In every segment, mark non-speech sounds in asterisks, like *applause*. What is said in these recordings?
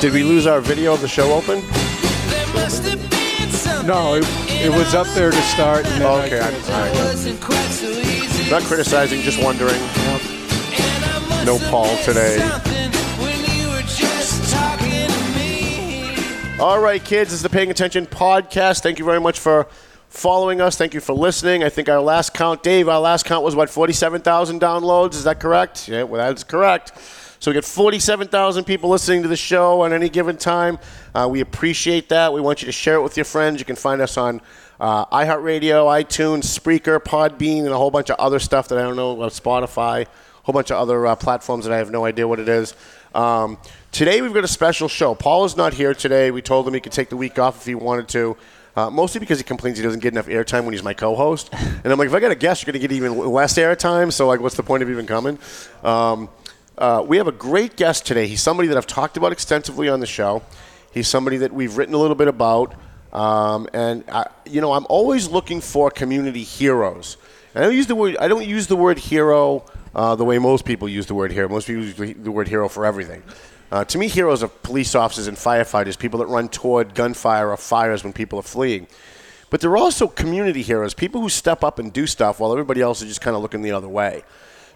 Did we lose our video of the show open? There must have been. No, it, it was up there to start. And then I Okay, I'm, canceled. all right. wasn't quite so easy. Not criticizing, just wondering. And No Paul been today. All right, kids, this is the Paying Attention podcast. Thank you very much for following us. Thank you for listening. I think our last count, Dave, our last count was what, 47,000 downloads? Is that correct? Yeah, well, that's correct. So we get 47,000 people listening to the show at any given time. Uh, we appreciate that. We want you to share it with your friends. You can find us on uh, iHeartRadio, iTunes, Spreaker, Podbean, and a whole bunch of other stuff that I don't know, uh, Spotify, a whole bunch of other uh, platforms that I have no idea what it is. Um, today we've got a special show. Paul is not here today. We told him he could take the week off if he wanted to. Uh, mostly because he complains he doesn't get enough airtime when he's my co-host, and I'm like, if I got a guest, you're going to get even less airtime. So like, what's the point of even coming? Um, uh, we have a great guest today. He's somebody that I've talked about extensively on the show. He's somebody that we've written a little bit about, um, and I, you know, I'm always looking for community heroes. And I don't use the word. I don't use the word hero uh, the way most people use the word hero. Most people use the word hero for everything. Uh, to me, heroes are police officers and firefighters, people that run toward gunfire or fires when people are fleeing. But they're also community heroes, people who step up and do stuff while everybody else is just kind of looking the other way.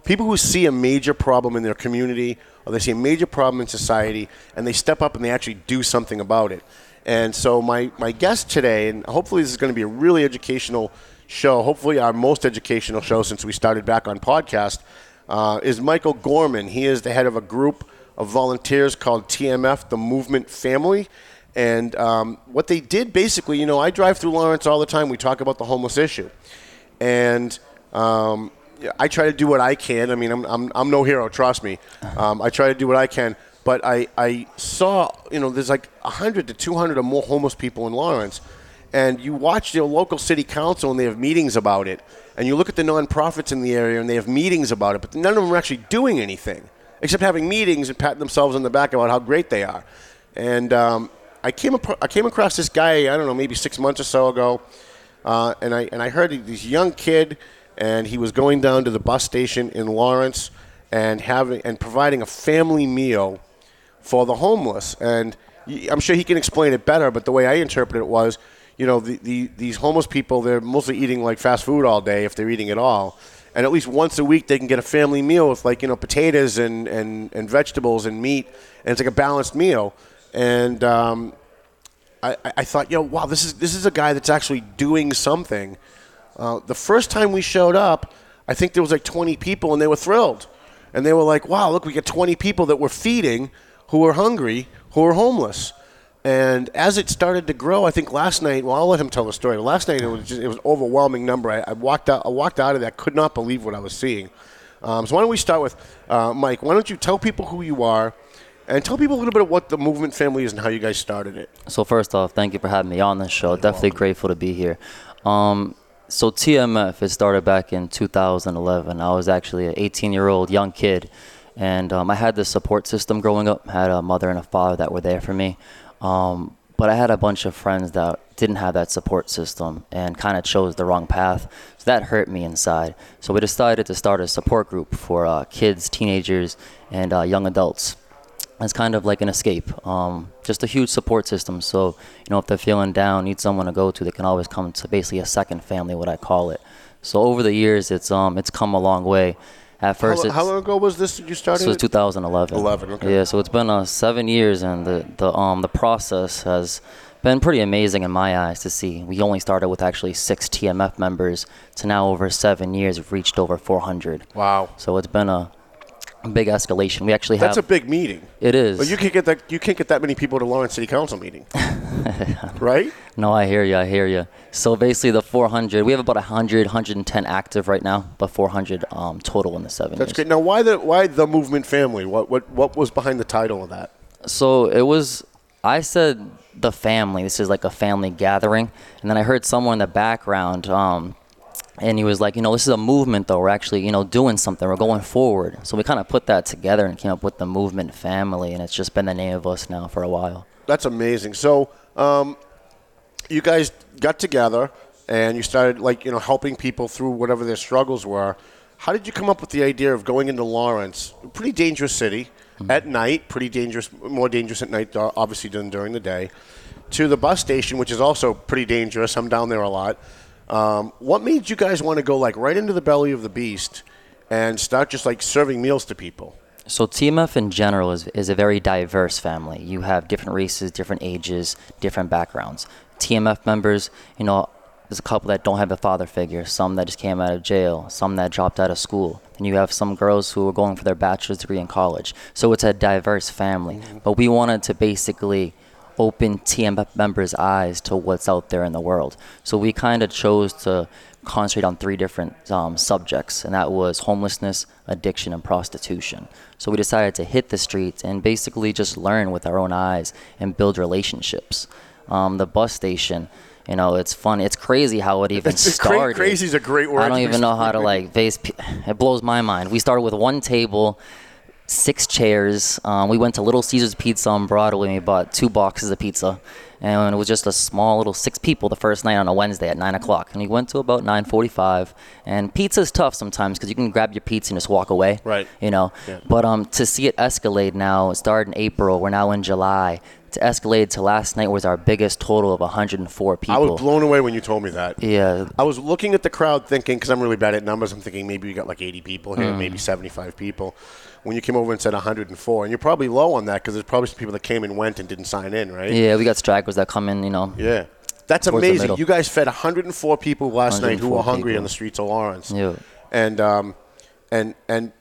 People who see a major problem in their community or they see a major problem in society and they step up and they actually do something about it. And so, my, my guest today, and hopefully this is going to be a really educational show, hopefully our most educational show since we started back on podcast, uh, is Michael Gorman. He is the head of a group of volunteers called TMF, the Movement Family. And um, what they did basically, you know, I drive through Lawrence all the time. We talk about the homeless issue. And um, I try to do what I can. I mean, I'm, I'm, I'm no hero, trust me. Um, I try to do what I can. But I, I saw, you know, there's like 100 to 200 or more homeless people in Lawrence. And you watch the local city council and they have meetings about it. And you look at the nonprofits in the area and they have meetings about it. But none of them are actually doing anything except having meetings and patting themselves on the back about how great they are. And um, I came I came across this guy I don't know maybe six months or so ago, uh, and I and I heard this young kid, and he was going down to the bus station in Lawrence and having and providing a family meal for the homeless. And I'm sure he can explain it better, but the way I interpret it was, you know, the, the, these homeless people, they're mostly eating like fast food all day if they're eating at all. And at least once a week they can get a family meal with like, you know, potatoes and, and, and vegetables and meat. And it's like a balanced meal. And um, I, I- thought, yo, wow, this is, this is a guy that's actually doing something. Uh, the first time we showed up, I think there was like 20 people, and they were thrilled, and they were like, "Wow, look, we got 20 people that we're feeding, who are hungry, who are homeless." And as it started to grow, I think last night. Well, I'll let him tell the story. Last night it was just, it was overwhelming number. I, I walked out. I walked out of there. Could not believe what I was seeing. Um, so why don't we start with uh, Mike? Why don't you tell people who you are, and tell people a little bit of what the movement family is and how you guys started it. So first off, thank you for having me on this show. Definitely grateful to be here. Um, so TMF, it started back in 2011. I was actually an 18-year-old young kid, and um, I had this support system growing up. I had a mother and a father that were there for me, um, but I had a bunch of friends that didn't have that support system and kind of chose the wrong path. So that hurt me inside. So we decided to start a support group for uh, kids, teenagers, and uh, young adults it's kind of like an escape. Um, just a huge support system. So, you know, if they're feeling down, need someone to go to, they can always come to basically a second family, what I call it. So over the years, it's um, it's come a long way. At first, it's, how long ago was this you started? it's it? 2011. 11, okay. Yeah, so it's been uh, seven years, and the the um the process has been pretty amazing in my eyes to see. We only started with actually six TMF members. To now over seven years, we've reached over 400. Wow. So it's been a big escalation. We actually have. That's a big meeting. It is. But you can't get that. You can't get that many people to Lawrence City Council meeting, *laughs* right? No, I hear you. I hear you. So basically, the 400, we have about 100, 110 active right now, but 400 um, total in the seven That's years. great. Now, why the why the movement family? What what what was behind the title of that? So it was, I said the family. This is like a family gathering. And then I heard someone in the background, um, and he was like, you know, this is a movement though. We're actually, you know, doing something. We're going forward. So we kind of put that together and came up with the movement family. And it's just been the name of us now for a while. That's amazing. So, um, you guys got together and you started like you know helping people through whatever their struggles were. How did you come up with the idea of going into Lawrence, a pretty dangerous city, at night, pretty dangerous, more dangerous at night, uh, obviously than during the day, to the bus station, which is also pretty dangerous. I'm down there a lot. Um, what made you guys want to go like right into the belly of the beast and start just like serving meals to people? So TMF in general is, is a very diverse family. You have different races, different ages, different backgrounds. TMF members, you know, there's a couple that don't have a father figure, some that just came out of jail, some that dropped out of school. And you have some girls who are going for their bachelor's degree in college. So it's a diverse family. But we wanted to basically open TMF members' eyes to what's out there in the world. So we kind of chose to concentrate on three different um, subjects, and that was homelessness, addiction, and prostitution. So we decided to hit the streets and basically just learn with our own eyes and build relationships. Um, the bus station, you know, it's funny. It's crazy how it even It's- it's started. crazy is a great word I don't even know how to *laughs* like face. It blows my mind. We started with one table six chairs. Um, we went to Little Caesars Pizza on Broadway and we bought two boxes of pizza. And it was just a small little six people the first night on a Wednesday at nine o'clock. And we went to about nine forty-five. And pizza's tough sometimes because you can grab your pizza and just walk away. Right. You know. Yeah. But um, to see it escalate now, it started in April. We're now in July. To escalate to last night was our biggest total of 104 people. I was blown away when you told me that. Yeah. I was looking at the crowd thinking, because I'm really bad at numbers, I'm thinking maybe we got like 80 people here, Mm. maybe 75 people. When you came over and said 104, and you're probably low on that because there's probably some people that came and went and didn't sign in, right? Yeah, we got stragglers that come in, you know. Yeah. That's amazing. You guys fed 104 people last night who were hungry people. on the streets of Lawrence. Yeah. And um, and and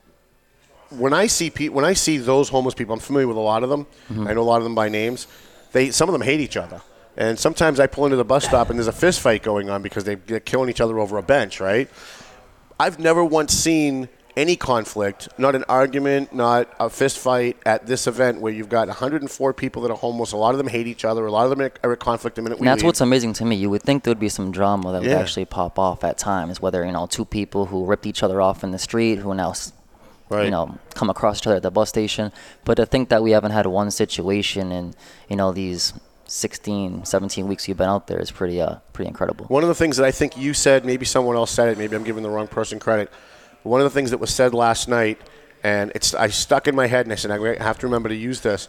when I see pe- when I see those homeless people, I'm familiar with a lot of them. Mm-hmm. I know a lot of them by names. They some of them hate each other. And sometimes I pull into the bus stop and there's a fist fight going on because they, they're killing each other over a bench, right? I've never once seen any conflict, not an argument, not a fist fight at this event where you've got 104 people that are homeless. A lot of them hate each other. A lot of them are at conflict the minute we And that's leave. what's amazing to me. You would think there would be some drama that would actually pop off at times, whether you know two people who ripped each other off in the street, who now Right. you know come across each other at the bus station. But to think that we haven't had one situation in you know these 16, 17 weeks you've been out there is pretty uh pretty incredible. One of the things that I think you said, maybe someone else said it, maybe I'm giving the wrong person credit. One of the things that was said last night, and it's I stuck in my head, and I said I have to remember to use this.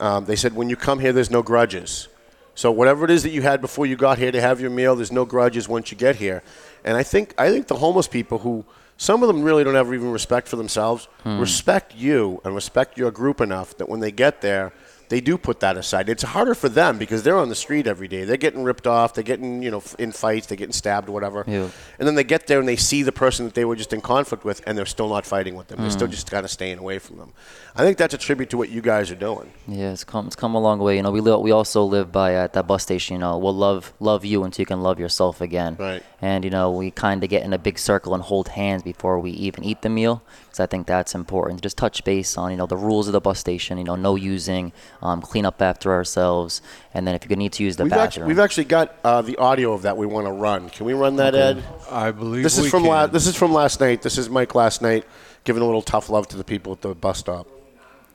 Um, they said when you come here, there's no grudges. So whatever it is that you had before you got here to have your meal, there's no grudges once you get here. And I think I think the homeless people who some of them really don't have even respect for themselves, respect you and respect your group enough that when they get there, they do put that aside. It's harder for them because they're on the street every day. They're getting ripped off. They're getting, you know, in fights. They're getting stabbed, whatever. Yeah. And then they get there and they see the person that they were just in conflict with, and they're still not fighting with them. They're still mm. just kind of staying away from them. I think that's a tribute to what you guys are doing. Yeah, it's come it's come a long way. You know, we we also live by uh, at that bus station. You know, we'll love love you until you can love yourself again. Right. And you know, we kind of get in a big circle and hold hands before we even eat the meal, because I think that's important. Just touch base on you know the rules of the bus station. You know, no using, um, clean up after ourselves, and then if you need to use the We've actually, bathroom. we've actually got uh, the audio of that we want to run. Can we run that, Ed? I believe This is we from can. la- this is from last night. This is Mike last night giving a little tough love to the people at the bus stop.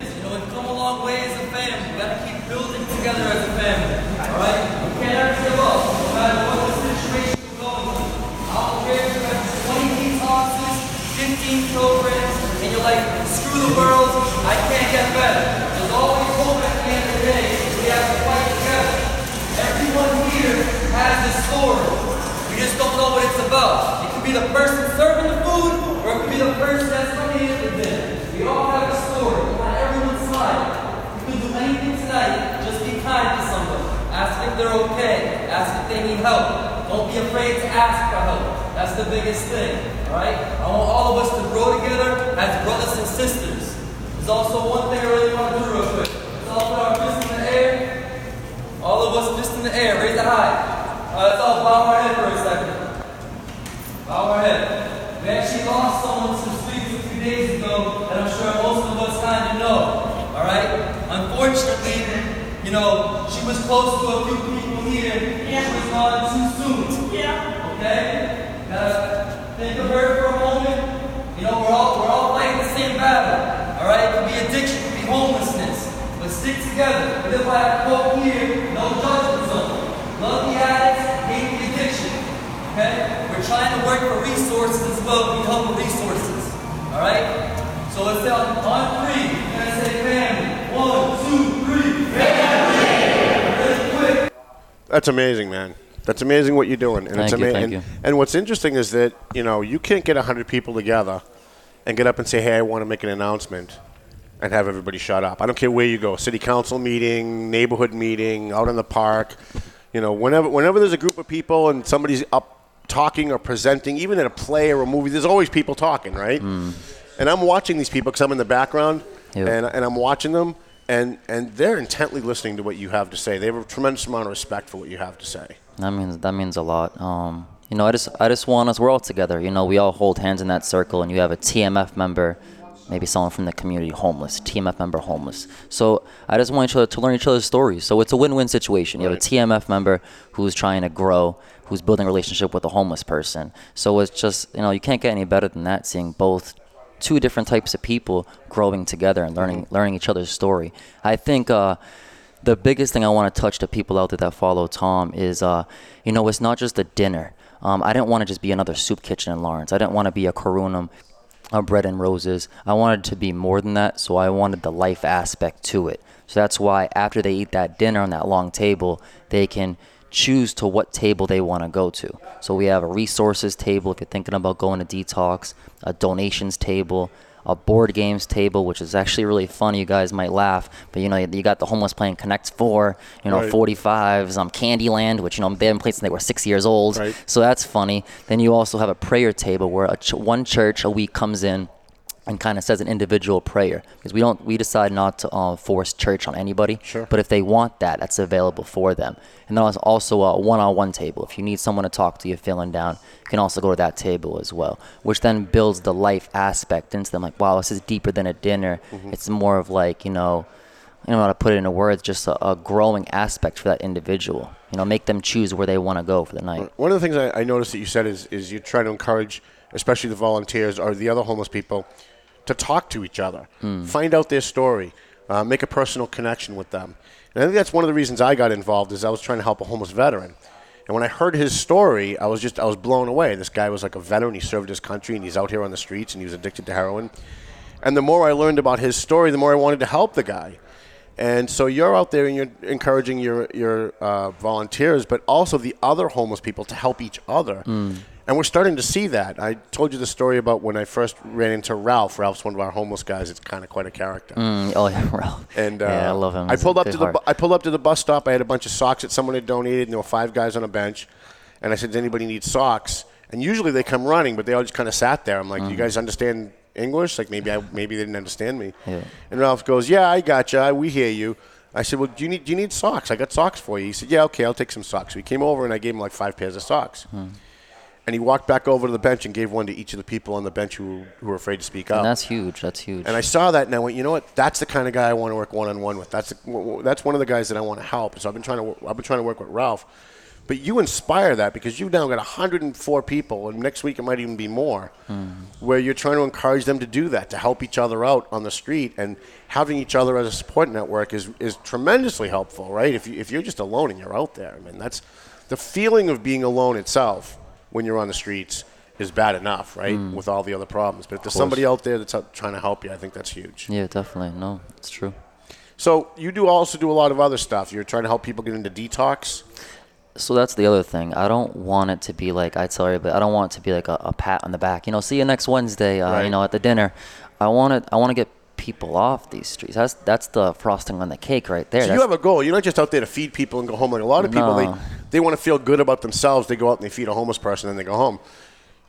You know, we've come a long way as a family. We've gotta keep building together as a family. Alright? We can't ever give up, no matter what the situation we're going through. I don't care if you have 20 detoxes, 15 programs, and you're like, screw the world, I can't get better. Has a story. We just don't know what it's about. It could be the person serving the food, or it could be the person that's coming in with it. We all have a story. We're on everyone's side. You can do anything tonight. Just be kind to someone. Ask if they're okay. Ask if they need help. Don't be afraid to ask for help. That's the biggest thing, all right? I want all of us to grow together as brothers and sisters. There's also one thing I really want to do real quick. Let's all put our fists in the air. All of us fists in the air. Raise it high. Uh, let's all bow our head for a second. Bow our head. We actually lost someone some streets a few days ago that I'm sure most of us kind of know. All right? Unfortunately, you know, she was close to a few people here. Yeah. She was gone too soon. Yeah. Okay? Gotta think of her for a moment. You know, we're all we're all fighting the same battle. All right? It could be addiction, it could be homelessness. But stick together. Live by a quote here, no judgment zone. Love the addicts, hate the addiction. Okay? We're trying to work for resources as well. We help with resources. Alright? So let's say on, on three, you're gonna say family. One, two, three, family! Really quick. That's amazing, man. That's amazing what you're doing, and it's Thank you, amazing. thank and, and what's interesting is that you know you can't get hundred people together and get up and say, "Hey, I want to make an announcement," and have everybody shut up. I don't care where you go, city council meeting, neighborhood meeting, out in the park. You know, whenever whenever there's a group of people and somebody's up talking or presenting, even in a play or a movie, there's always people talking, right? And I'm watching these people because I'm in the background, Yeah. and, and I'm watching them, and, and they're intently listening to what you have to say. They have a tremendous amount of respect for what you have to say. That means that means a lot. Um, you know, I just I just want us. We're all together. You know, we all hold hands in that circle, and you have a TMF member, maybe someone from the community homeless, TMF member homeless. So I just want each other to learn each other's stories. So it's a win-win situation. You have a TMF member who's trying to grow, who's building a relationship with a homeless person. So it's just you know you can't get any better than that. Seeing both two different types of people growing together and learning learning each other's story. I think. Uh, the biggest thing I want to touch to people out there that follow Tom is, uh, you know, it's not just a dinner. Um, I didn't want to just be another soup kitchen in Lawrence. I didn't want to be a Cor Unum, a bread and roses. I wanted to be more than that, so I wanted the life aspect to it. So that's why after they eat that dinner on that long table, they can choose to what table they want to go to. So we have a resources table if you're thinking about going to detox, a donations table, a board games table, which is actually really fun. You guys might laugh, but you know you got the homeless playing Connect Four, you know Right. 45s, um, Candyland, which you know they've been playing since they were six years old. Right. So that's funny. Then you also have a prayer table where a ch- one church a week comes in and kind of says an individual prayer because we don't we decide not to uh, force church on anybody. Sure. But if they want that, that's available for them. And then there's also a one-on-one table. If you need someone to talk to, you're feeling down, you can also go to that table as well, which then builds the life aspect into them. Like, wow, this is deeper than a dinner. It's more of like you know. I don't know how to put it into words, just a, a growing aspect for that individual. You know, make them choose where they want to go for the night. One of the things I, I noticed that you said is, is you try to encourage, especially the volunteers or the other homeless people, to talk to each other, find out their story, uh, make a personal connection with them. And I think that's one of the reasons I got involved is I was trying to help a homeless veteran. And when I heard his story, I was just I was blown away. This guy was like a veteran. He served his country, and he's out here on the streets, and he was addicted to heroin. And the more I learned about his story, the more I wanted to help the guy. And so you're out there and you're encouraging your your uh, volunteers, but also the other homeless people to help each other. And we're starting to see that. I told you the story about when I first ran into Ralph. Ralph's one of our homeless guys. It's kind of quite a character. Mm, oh yeah, *laughs* Ralph. And uh, yeah, I love him. I He's pulled up to the bu- I pulled up to the bus stop. I had a bunch of socks that someone had donated, and there were five guys on a bench. And I said, "Does anybody need socks?" And usually they come running, but they all just kind of sat there. I'm like, "Do you guys understand English? Like maybe I maybe they didn't understand me." Yeah. And Ralph goes, "Yeah, I gotcha. We hear you." I said, "Well, do you need do you need socks? I got socks for you." He said, "Yeah, okay, I'll take some socks." So he came over and I gave him like five pairs of socks. And he walked back over to the bench and gave one to each of the people on the bench who, who were afraid to speak up. And that's huge. That's huge. And I saw that, and I went, you know what? That's the kind of guy I want to work one on one with. That's that's one of the guys that I want to help. So I've been trying to I've been trying to work with Ralph. But you inspire that because you've now got 104 people, and next week it might even be more, hmm. where you're trying to encourage them to do that, to help each other out on the street, and having each other as a support network is is tremendously helpful, right? If you if you're just alone and you're out there, I mean, that's the feeling of being alone itself when you're on the streets is bad enough, right? With all the other problems, but if there's somebody out there that's out trying to help you, I think that's huge. yeah, definitely. No, it's true. So you do also do a lot of other stuff. You're trying to help people get into detox. So that's the other thing. I don't want it to be like I tell everybody. I don't want it to be like a, a pat on the back. You know, see you next Wednesday. Uh, Right. You know, at the dinner. I want to. I want to get people off these streets. That's that's the frosting on the cake right there. So you have a goal. You're not just out there to feed people and go home. Like a lot of people, No. they they want to feel good about themselves. They go out and they feed a homeless person, and they go home.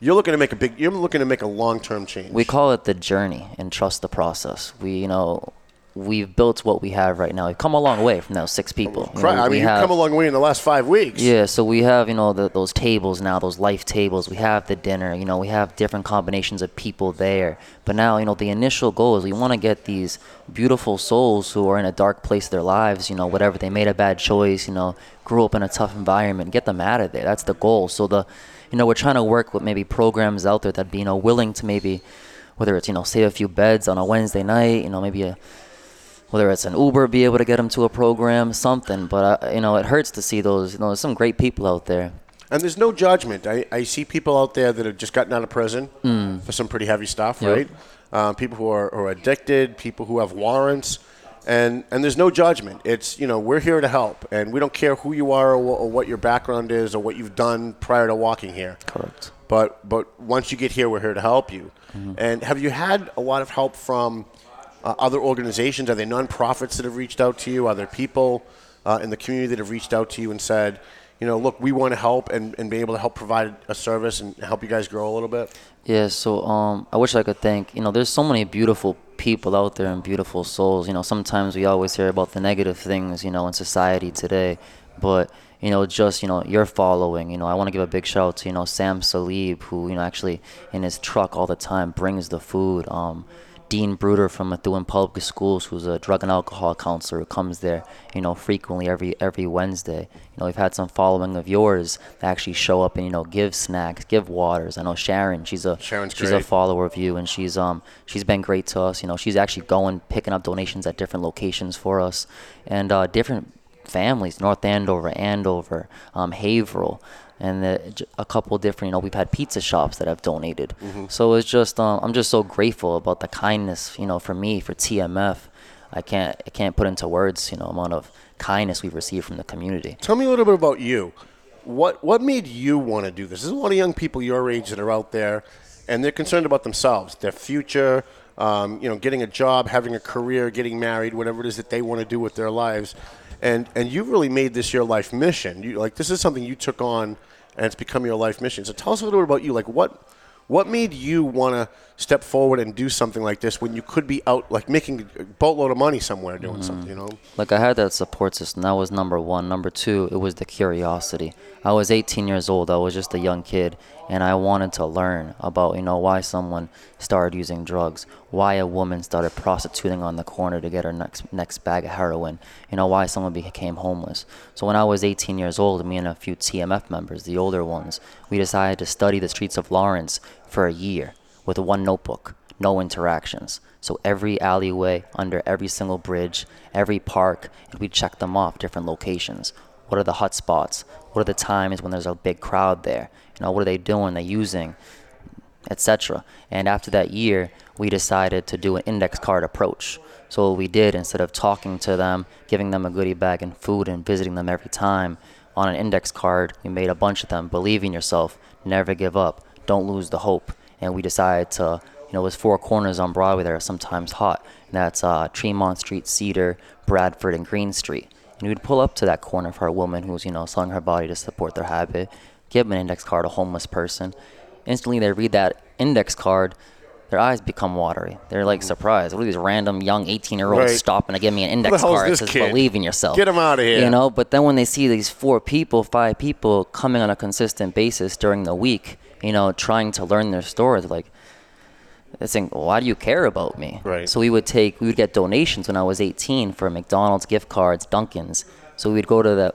you're looking to make a big. You're looking to make a long-term change. We call it the journey and trust the process. We, you know, we've built what we have right now. We've come a long way from those six people. You know, I mean, you've have- come a long way in the last five weeks. Yeah, so we have, you know, the, those tables now, those life tables. We have the dinner, you know, we have different combinations of people there. But now, you know, the initial goal is we want to get these beautiful souls who are in a dark place of their lives, you know, whatever, they made a bad choice, you know, grew up in a tough environment, get them out of there. That's the goal. So the, you know, we're trying to work with maybe programs out there that be, you know, willing to maybe, whether it's, you know, save a few beds on a Wednesday night, you know, maybe a, whether it's an Uber, be able to get them to a program, something. But uh, you know, it hurts to see those. You know, there's some great people out there. And there's no judgment. I, I see people out there that have just gotten out of prison Mm. for some pretty heavy stuff, Yep. right? Um, people who are, are addicted, people who have warrants, and and there's no judgment. It's you know we're here to help, and we don't care who you are or, or what your background is or what you've done prior to walking here. Correct. But but once you get here, we're here to help you. Mm-hmm. And have you had a lot of help from uh, other organizations? Are there nonprofits that have reached out to you? Are there people uh, in the community that have reached out to you and said, you know, look, we want to help and, and be able to help provide a service and help you guys grow a little bit? Yeah. So um, I wish I could thank. You know, there's so many beautiful people out there and beautiful souls. You know, sometimes we always hear about the negative things. You know, in society today, but you know, just you know, your following. You know, I want to give a big shout out to you know Sam Salib, who you know actually in his truck all the time brings the food. Um, Dean Bruder from Methuen Public Schools, who's a drug and alcohol counselor, who comes there, you know, frequently every every Wednesday. You know, we've had some following of yours that actually show up and you know give snacks, give waters. I know Sharon, she's a Sharon's she's great. a follower of you, and she's um she's been great to us. You know, she's actually going picking up donations at different locations for us, and uh, different families, North Andover, Andover, um, Haverhill, and the, a couple different. You know, we've had pizza shops that have donated. So it's just um, I'm just so grateful about the kindness. You know, for me, for TMF, I can't I can't put into words. You know, amount of kindness we've received from the community. Tell me a little bit about you. What what made you want to do this? There's a lot of young people your age that are out there, and they're concerned about themselves, their future, um, you know, getting a job, having a career, getting married, whatever it is that they want to do with their lives. And and you really made this your life mission. You like this is something you took on, and it's become your life mission. So tell us a little bit about you. Like what what made you want to step forward and do something like this when you could be out like making a boatload of money somewhere doing mm. something? You know. Like I had that support system. That was number one. Number two, it was the curiosity. I was 18 years old. I was just a young kid, and I wanted to learn about you know why someone started using drugs, why a woman started prostituting on the corner to get her next next bag of heroin, you know why someone became homeless. So when I was 18 years old, me and a few TMF members, the older ones, we decided to study the streets of Lawrence for a year with one notebook, no interactions. So every alleyway, under every single bridge, every park, and we check them off, different locations. What are the hot spots? What are the times when there's a big crowd there? You know, what are they doing? They're using, etc. And after that year, we decided to do an index card approach. So what we did, instead of talking to them, giving them a goodie bag and food and visiting them every time, on an index card, we made a bunch of them. Believe in yourself, never give up, don't lose the hope. And we decided to, you know, there's four corners on Broadway that are sometimes hot. And that's uh, Tremont Street, Cedar, Bradford, and Green Street. And we'd pull up to that corner for a woman who's, you know, selling her body to support their habit, give them an index card, a homeless person. Instantly, they read that index card, their eyes become watery. They're like surprised. What are these random young 18 year olds Right. stopping to give me an index card? This says, kid? believe in yourself. Get 'em outta here. You know, but then when they see these four people, five people coming on a consistent basis during the week, you know, trying to learn their story, they're like, they're saying, why do you care about me? Right. So we would take, we would get donations when I was 18 for McDonald's gift cards, Dunkin's. So we'd go to the,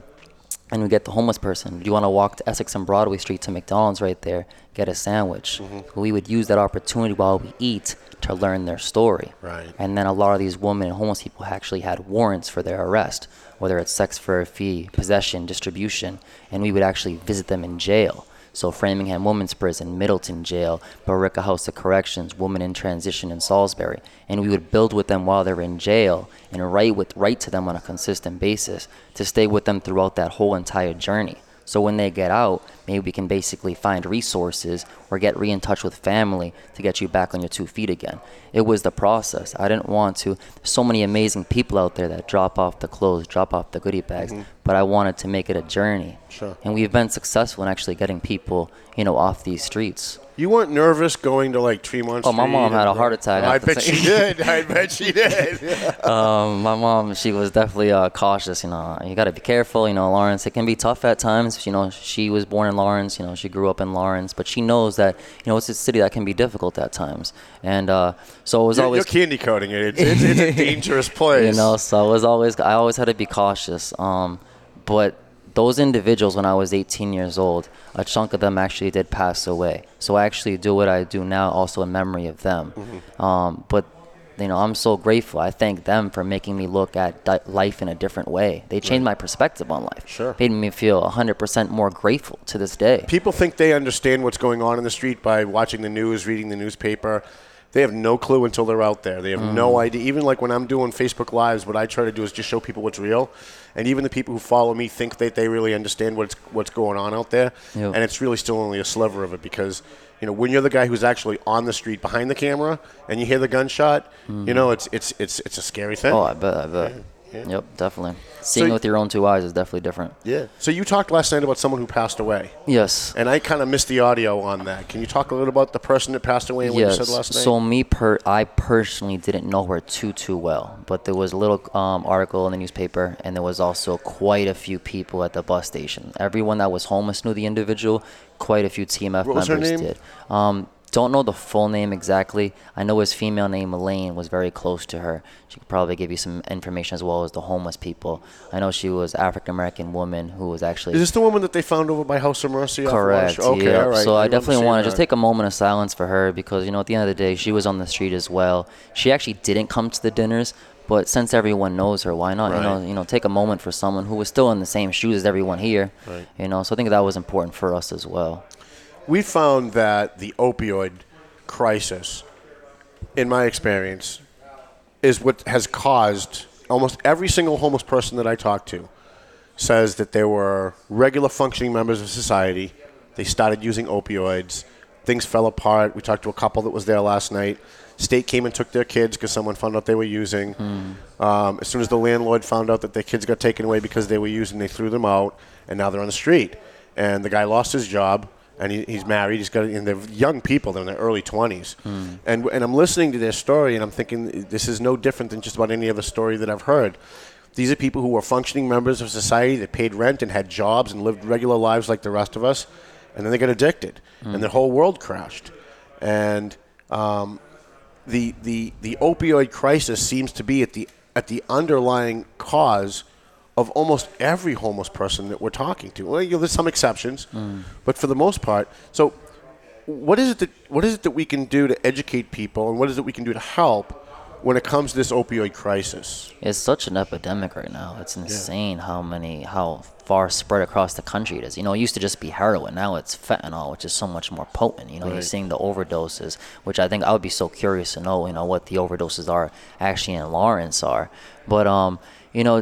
and we'd get the homeless person. Do you want to walk to Essex and Broadway Street to McDonald's right there, get a sandwich? Mm-hmm. We would use that opportunity while we eat to learn their story. Right. And then a lot of these women and homeless people actually had warrants for their arrest, whether it's sex for a fee, possession, distribution, and we would actually visit them in jail. So Framingham Women's Prison, Middleton Jail, Billerica House of Corrections, Women in Transition in Salisbury, and we would build with them while they're in jail and write with write to them on a consistent basis to stay with them throughout that whole entire journey. So when they get out, maybe we can basically find resources or get re in touch with family to get you back on your two feet again. It was the process. I didn't want to. There's so many amazing people out there that drop off the clothes, drop off the goodie bags, mm-hmm. But I wanted to make it a journey. Sure. And we've been successful in actually getting people, you know, off these streets. You weren't nervous going to like Tremont Oh, my Street mom had and- a heart attack I bet she did. I bet she did. *laughs* um, my mom, she was definitely uh, cautious. You know, you got to be careful. You know, Lawrence, it can be tough at times. You know, she was born in Lawrence. You know, she grew up in Lawrence, but she knows that you know it's a city that can be difficult at times. And uh, so it was You're, always you're candy coating it. It's, it's, it's a *laughs* dangerous place. you know, so I was always I always had to be cautious. Um, but those individuals, when I was 18 years old, a chunk of them actually did pass away. So I actually do what I do now, also in memory of them. Mm-hmm. Um, but you know, I'm so grateful. I thank them for making me look at di- life in a different way. They changed my perspective on life. Sure. Made me feel 100% more grateful to this day. People think they understand what's going on in the street by watching the news, reading the newspaper. They have no clue until they're out there. They have no Mm. idea. Even like when I'm doing Facebook Lives, what I try to do is just show people what's real. And even the people who follow me think that they really understand what's what's going on out there. Yep. And it's really still only a sliver of it because, you know, when you're the guy who's actually on the street behind the camera and you hear the gunshot, you know, it's it's it's it's a scary thing. Mm. Oh, I bet, I bet. Yep, definitely. Seeing it with your own two eyes is definitely different. yeah. So you talked last night about someone who passed away. Yes. And I kind of missed the audio on that. Can you talk a little about the person that passed away and what you said last night? So me per I personally didn't know her too too well, but there was a little um, article in the newspaper, and there was also quite a few people at the bus station. Everyone that was homeless knew the individual. Quite a few TMF What members did. Um, don't know the full name exactly. I know his female name Elaine was very close to her. She could probably give you some information as well as the homeless people. I know she was African American woman who was actually Is this the woman that they found over by House of Mercy? Correct. Okay, yeah. all right. So I, definitely want to just take a moment of silence for her because you know at the end of the day she was on the street as well. She actually didn't come to the dinners, but since everyone knows her, why not? You know, you know, take a moment for someone who was still in the same shoes as everyone here. Right. You know, so I think that was important for us as well. We found that the opioid crisis, in my experience, is what has caused almost every single homeless person that I talk to says that they were regular functioning members of society. They started using opioids. Things fell apart. We talked to a couple that was there last night. State came and took their kids because someone found out they were using. Um, as soon as the landlord found out that their kids got taken away because they were using, they threw them out, and now they're on the street. And the guy lost his job, and he, he's married. He's got, and they're young people. They're in their early 20s. And, and I'm listening to their story, and I'm thinking this is no different than just about any other story that I've heard. These are people who were functioning members of society that paid rent and had jobs and lived regular lives like the rest of us, and then they got addicted, and their whole world crashed. And um, the, the, the opioid crisis seems to be at the, at the underlying cause of almost every homeless person that we're talking to. Well, you know, there's some exceptions, but for the most part, so what is it that what is it that we can do to educate people, and what is it we can do to help when it comes to this opioid crisis? It's such an epidemic right now. It's insane how many, how far spread across the country it is. You know, it used to just be heroin. Now it's fentanyl, which is so much more potent. You know, you're seeing the overdoses, which I think I would be so curious to know, you know, what the overdoses are actually in Lawrence are. But, um, you know,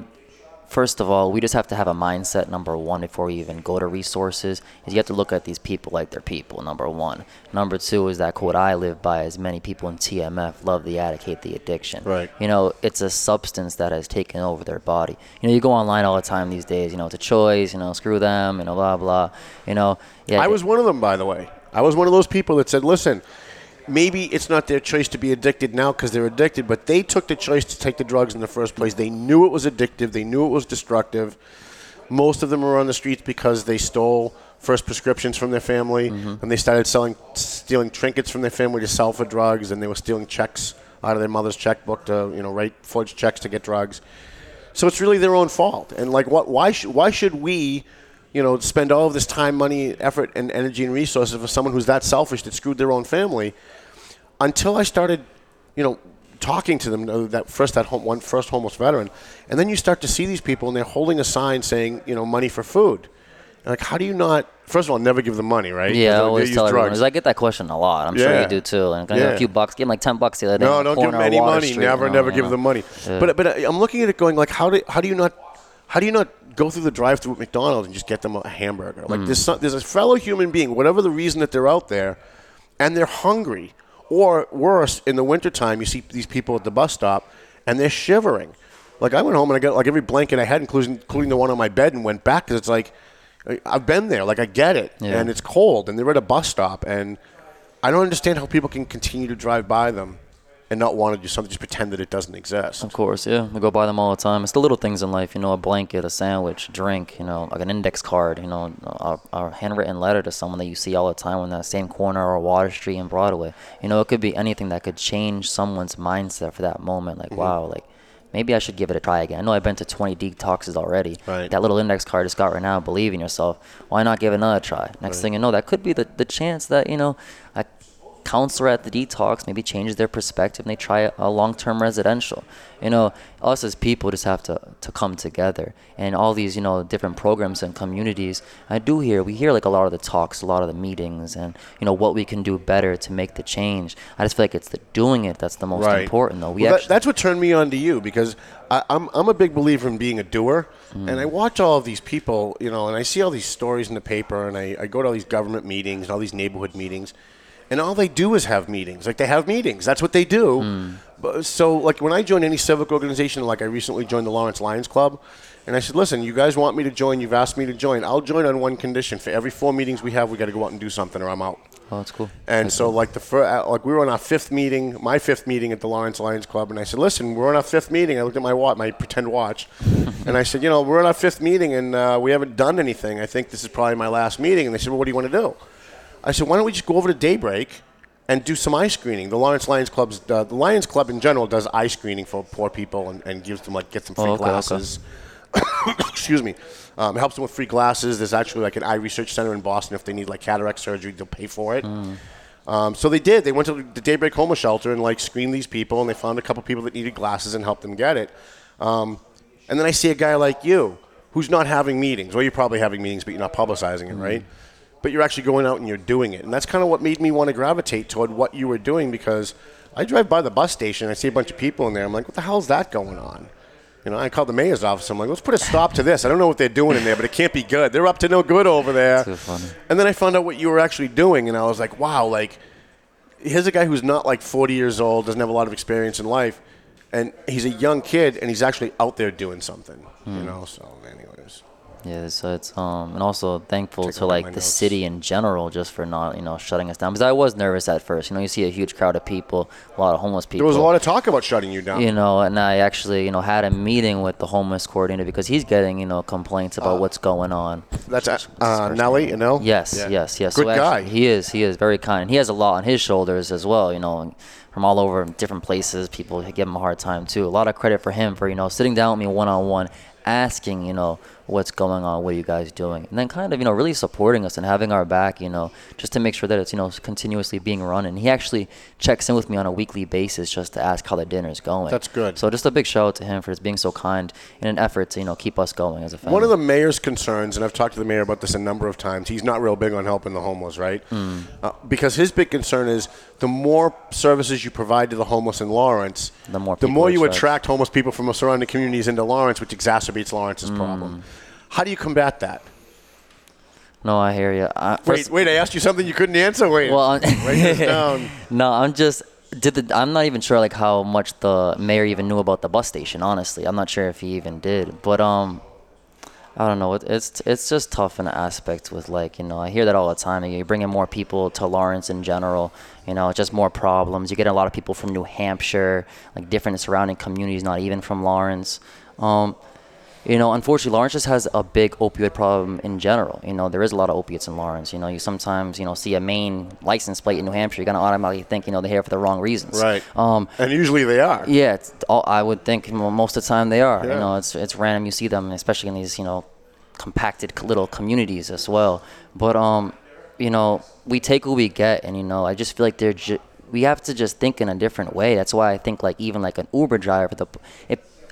first of all, we just have to have a mindset, number one, before we even go to resources, is you have to look at these people like they're people, number one. Number two is that quote I live by is many people in TMF love the addict, hate the addiction. Right. You know, it's a substance that has taken over their body. You know, you go online all the time these days, you know, it's a choice, you know, screw them, you know, blah, blah. You know, yeah. I was one of them, by the way. I was one of those people that said, listen, maybe it's not their choice to be addicted now because they're addicted, but they took the choice to take the drugs in the first place. They knew it was addictive, they knew it was destructive. Most of them were on the streets because they stole first prescriptions from their family mm-hmm. and they started selling, stealing trinkets from their family to sell for drugs, and they were stealing checks out of their mother's checkbook to, you know, write forged checks to get drugs. So it's really their own fault. And like, what? Why? Sh- why should we, you know, spend all of this time, money, effort, and energy and resources for someone who's that selfish that screwed their own family? Until I started, you know, talking to them. uh, That first, that home, one first homeless veteran, and then you start to see these people, and they're holding a sign saying, you know, money for food. And like, how do you not? First of all, never give them money, right? yeah, I always tell everyone. drugs. 'cause I get that question a lot. I'm sure you do too. And Yeah. a few bucks? Give them like 10 bucks the other day. No, don't give them any money. Street, never, you know, never you give know. them money. Yeah. But but I'm looking at it going like, how do how do you not how do you not go through the drive-through at McDonald's and just get them a hamburger? Like there's some, there's a fellow human being, whatever the reason that they're out there, and they're hungry, or worse, in the wintertime, you see these people at the bus stop and they're shivering. Like I went home and I got like every blanket I had, including including the one on my bed, and went back because it's like I've been there. Like I get it, Yeah. and it's cold, and they're at a bus stop, and I don't understand how people can continue to drive by them and not want to do something, just pretend that it doesn't exist. Of course, yeah. We go by them all the time. It's the little things in life, you know, a blanket, a sandwich, drink, you know, like an index card, you know, a, a handwritten letter to someone that you see all the time on that same corner or Water Street and Broadway. You know, it could be anything that could change someone's mindset for that moment. Mm-hmm. Like, wow, like maybe I should give it a try again. I know I've been to 20 detoxes already. Right. That little index card just got right now. Believe in yourself. Why not give another try? Next thing you know, that could be the, the chance that, you know, a counselor at the detox maybe changes their perspective and they try a long-term residential. You know us as people just have to, to come together and all these you know different programs and communities i do hear we hear like a lot of the talks a lot of the meetings and you know what we can do better to make the change. I just feel like it's the doing it that's the most important though. We Well, that- that's what turned me on to you because I, I'm I'm a big believer in being a doer, Mm. and I watch all of these people, you know, and I see all these stories in the paper, and I, I go to all these government meetings and all these neighborhood meetings, and all they do is have meetings. Like they have meetings. That's what they do. Mm. But, so like when I join any civic organization, like I recently joined the Lawrence Lions Club. And I said, listen, you guys want me to join? You've asked me to join. I'll join on one condition. For every four meetings we have, we got to go out and do something, or I'm out. oh that's cool And so, like the fir- uh, like we were on our fifth meeting, my fifth meeting at the Lawrence Lions Club, and I said, "Listen, we're on our fifth meeting." I looked at my watch, my pretend watch, *laughs* and I said, "You know, we're on our fifth meeting, and uh, we haven't done anything. I think this is probably my last meeting." And they said, "Well, what do you want to do?" I said, "Why don't we just go over to Daybreak and do some eye screening?" The Lawrence Lions Club's uh, the Lions Club in general does eye screening for poor people and, and gives them like gets them free Oh, okay, okay. glasses. *coughs* excuse me, um, it helps them with free glasses. There's actually like an eye research center in Boston. If they need like cataract surgery, they'll pay for it. Um, so they did. They went to the Daybreak Homeless Shelter and like screened these people, and they found a couple people that needed glasses and helped them get it. Um, and then I see a guy like you who's not having meetings. Well, you're probably having meetings, but you're not publicizing it, right? But you're actually going out and you're doing it, and that's kind of what made me want to gravitate toward what you were doing because I drive by the bus station, I see a bunch of people in there. I'm like, what the hell's that going on? You know, I called the mayor's office. I'm like, let's put a stop to this. I don't know what they're doing in there, but it can't be good. They're up to no good over there. Too funny. And then I found out what you were actually doing, and I was like, wow, like, here's a guy who's not like 40 years old, doesn't have a lot of experience in life, and he's a young kid, and he's actually out there doing something, you hmm. know? So, anyways. Yeah, so it's um and also thankful a to like the notes. city in general just for not you know shutting us down because I was nervous at first. You know, you see a huge crowd of people, a lot of homeless people. There was a lot of talk about shutting you down. you know, and I actually you know had a meeting with the homeless coordinator because he's getting you know complaints about what's going on. That's uh, uh, Nelly, you know? Yes, Yeah. yes, yes. Good so actually, guy. He is. He is very kind. He has a lot on his shoulders as well. You know, from all over different places, people give him a hard time too. A lot of credit for him for you know sitting down with me one on one, asking you know what's going on, what are you guys doing, and then kind of you know really supporting us and having our back. You know, just to make sure that it's you know continuously being run. And he actually checks in with me on a weekly basis just to ask how the dinner's going. That's good. So just a big shout out to him for just being so kind in an effort to you know keep us going as a family. One of the mayor's concerns, and I've talked to the mayor about this a number of times, he's not real big on helping the homeless, right? Hmm. Uh, because his big concern is the more services you provide to the homeless in Lawrence, The more the more you attract. attract homeless people from the surrounding communities into Lawrence, which exacerbates Lawrence's Hmm. problem. How do you combat that? no, I hear you. I, Wait, wait, I asked you something you couldn't answer. Wait, Well, I'm- write this *laughs* down. No, I'm just did the. I'm not even sure like how much the mayor even knew about the bus station. Honestly, I'm not sure if he even did. But um, I don't know. It, it's it's just tough in an aspect with like you know I hear that all the time. You're bringing more people to Lawrence in general. You know, just more problems. You get a lot of people from New Hampshire, like different surrounding communities, not even from Lawrence. Um, you know, unfortunately, Lawrence just has a big opioid problem in general. You know, there is a lot of opiates in Lawrence. You know, you sometimes, you know, see a Maine license plate in New Hampshire, you're going to automatically think, you know, they're here for the wrong reasons. Right. Um, and usually they are. yeah, it's all, I would think most of the time they are. Yeah. You know, it's it's random you see them, especially in these you know compacted little communities as well. But um, you know, we take what we get, and you know, I just feel like they're ju- we have to just think in a different way. That's why I think like even like an Uber driver, the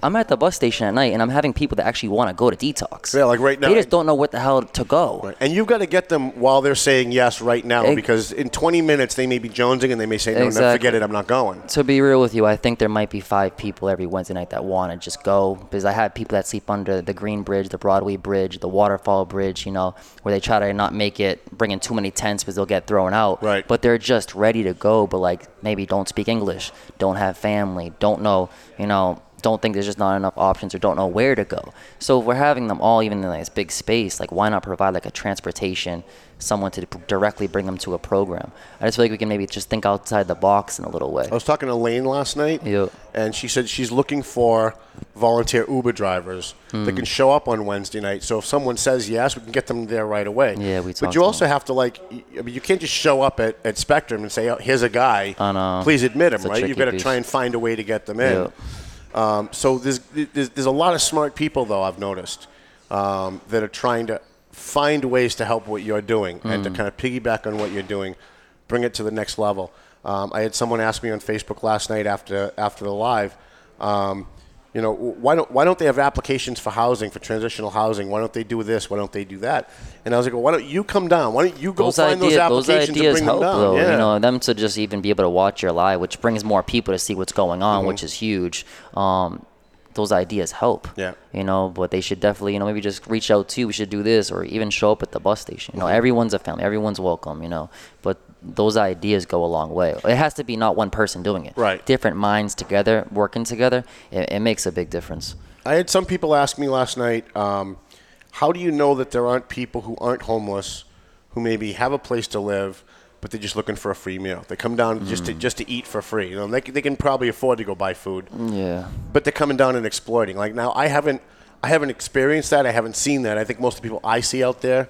I'm at the bus station at night and I'm having people that actually want to go to detox. Yeah, like right now. They just don't know what the hell to go. Right. And you've got to get them while they're saying yes right now, Ex- because in 20 minutes they may be jonesing and they may say, no, no, forget it, I'm not going. to be real with you, I think there might be five people every Wednesday night that want to just go because I have people that sleep under the Green Bridge, the Broadway Bridge, the Waterfall Bridge, you know, where they try to not make it, bring in too many tents because they'll get thrown out. Right. But they're just ready to go, but like maybe don't speak English, don't have family, don't know, you know, don't think there's just not enough options or don't know where to go. So if we're having them all even in like this big space, like why not provide like a transportation, someone to directly bring them to a program? I just feel like we can maybe just think outside the box in a little way. I was talking to Lane last night, Yep. and she said she's looking for volunteer Uber drivers that Hmm. can show up on Wednesday night. So if someone says yes, we can get them there right away. Yeah, we But you also have to like, I mean, you can't just show up at, at Spectrum and say, oh, "Here's a guy, please admit him." Right? You've got to try and find a way to get them in. Yep. Um, so there's, there's there's a lot of smart people though I've noticed um, that are trying to find ways to help what you're doing and to Mm. kind of piggyback on what you're doing, bring it to the next level. Um, I had someone ask me on Facebook last night after after the live. You know, why don't why don't they have applications for housing for transitional housing? Why don't they do this? Why don't they do that? And I was like, well, why don't you come down? Why don't you go those, find idea- those those applications ideas and bring help them down? though. yeah. You know, them to just even be able to watch your live, which brings more people to see what's going on, Mm-hmm. which is huge. Um, those ideas help. Yeah. You know, but they should definitely, you know, maybe just reach out to you. We should do this, or even show up at the bus station. You know, Mm-hmm. everyone's a family. Everyone's welcome. You know, but those ideas go a long way. It has to be not one person doing it. Right. Different minds together, working together. It, it makes a big difference. I had some people ask me last night, um, how do you know that there aren't people who aren't homeless, who maybe have a place to live, but they're just looking for a free meal? They come down just to Mm. just to eat for free. You know, they, they can probably afford to go buy food, Yeah. but they're coming down and exploiting. Like now, I haven't I haven't experienced that. I haven't seen that. I think most of the people I see out there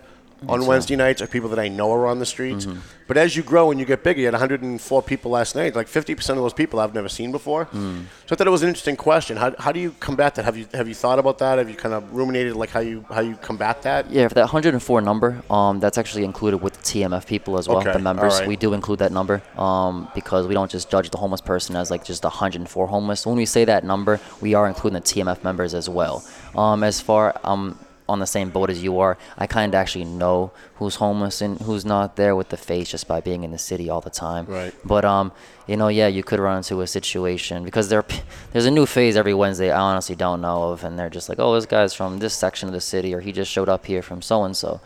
on Wednesday nights are people that I know are on the streets. Mm-hmm. But as you grow and you get bigger, you had 104 people last night. Like 50% of those people I've never seen before. Mm. So I thought it was an interesting question. How, how do you combat that? Have you have you thought about that? Have you kind of ruminated like how you how you combat that? Yeah, for that 104 number, um, that's actually included with the TMF people as well, Okay, the members. right. We do include that number um, because we don't just judge the homeless person as like just 104 homeless. When we say that number, we are including the TMF members as well. Um, as far um, on the same boat as you are, I kind of actually know who's homeless and who's not there with the face just by being in the city all the time. Right. But um, you know, yeah, you could run into a situation because there, *laughs* there's a new phase every Wednesday. I honestly don't know of, and they're just like, oh, this guy's from this section of the city, or he just showed up here from so and so.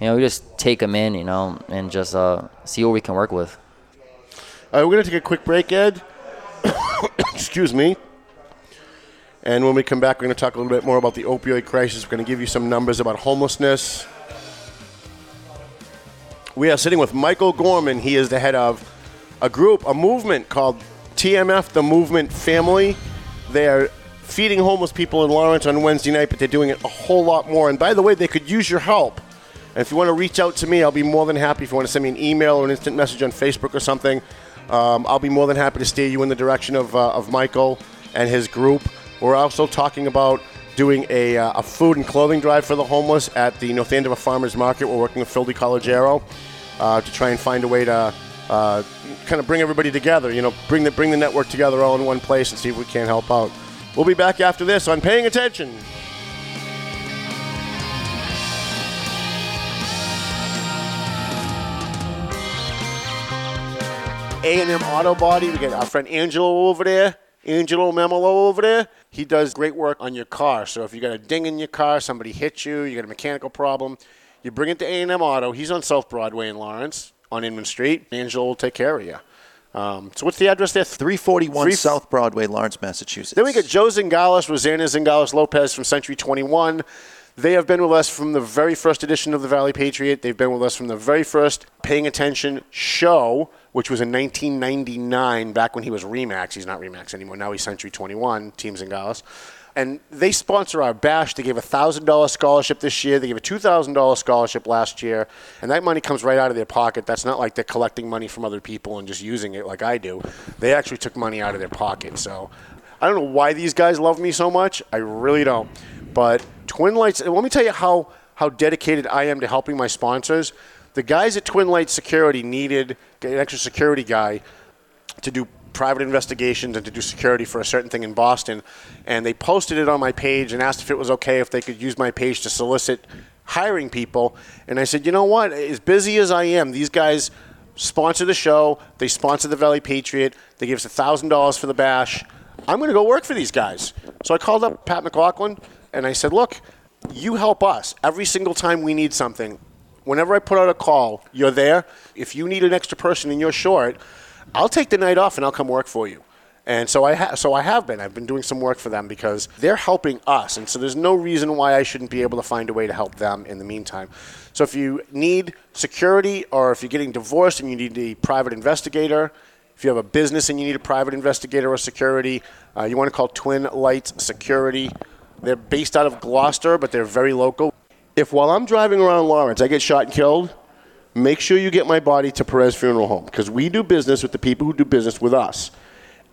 You know, we just take them in, you know, and just uh, see what we can work with. All right, we're gonna take a quick break, Ed. *coughs* Excuse me. And when we come back, we're going to talk a little bit more about the opioid crisis. We're going to give you some numbers about homelessness. We are sitting with Michael Gorman. He is the head of a group, a movement called TMF, the Movement Family. They are feeding homeless people in Lawrence on Wednesday night, but they're doing it a whole lot more. And by the way, they could use your help. And if you want to reach out to me, I'll be more than happy. If you want to send me an email or an instant message on Facebook or something, um, I'll be more than happy to steer you in the direction of, uh, of Michael and his group. We're also talking about doing a, uh, a food and clothing drive for the homeless at the North Andover Farmers Market. We're working with Phil DiCollegiero uh, to try and find a way to uh, kind of bring everybody together. You know, bring the bring the network together all in one place and see if we can help out. We'll be back after this on Paying Attention. A&M Auto Body. We got our friend Angelo over there. Angelo Memolo over there. He does great work on your car. So if you got a ding in your car, somebody hit you, you got a mechanical problem, you bring it to A&M Auto. He's on South Broadway in Lawrence on Inman Street. Angelo will take care of you. Um, so what's the address there? 341 Three- South Broadway, Lawrence, Massachusetts. Then we got Joe Zingales, Rosanna Zingales Lopez from Century 21. They have been with us from the very first edition of the Valley Patriot. They've been with us from the very first Paying Attention show, which was in 1999, back when he was Remax. He's not Remax anymore. Now he's Century 21, Team Zingales. And they sponsor our bash. They gave a $1,000 scholarship this year. They gave a $2,000 scholarship last year. And that money comes right out of their pocket. That's not like they're collecting money from other people and just using it like I do. They actually took money out of their pocket. So I don't know why these guys love me so much. I really don't. But Twin Lights, let me tell you how, how dedicated I am to helping my sponsors. The guys at Twin Light Security needed an extra security guy to do private investigations and to do security for a certain thing in Boston. And they posted it on my page and asked if it was okay if they could use my page to solicit hiring people. And I said, you know what? As busy as I am, these guys sponsor the show. They sponsor the Valley Patriot. They give us $1,000 for the bash. I'm going to go work for these guys. So I called up Pat McLaughlin and I said, look, you help us every single time we need something. Whenever I put out a call, you're there. If you need an extra person and you're short, I'll take the night off and I'll come work for you. And so I ha- so I have been. I've been doing some work for them because they're helping us, and so there's no reason why I shouldn't be able to find a way to help them in the meantime. So if you need security, or if you're getting divorced and you need a private investigator, if you have a business and you need a private investigator or security, uh, you want to call Twin Lights Security. They're based out of Gloucester, but they're very local. If while I'm driving around Lawrence, I get shot and killed, make sure you get my body to Perez Funeral Home because we do business with the people who do business with us.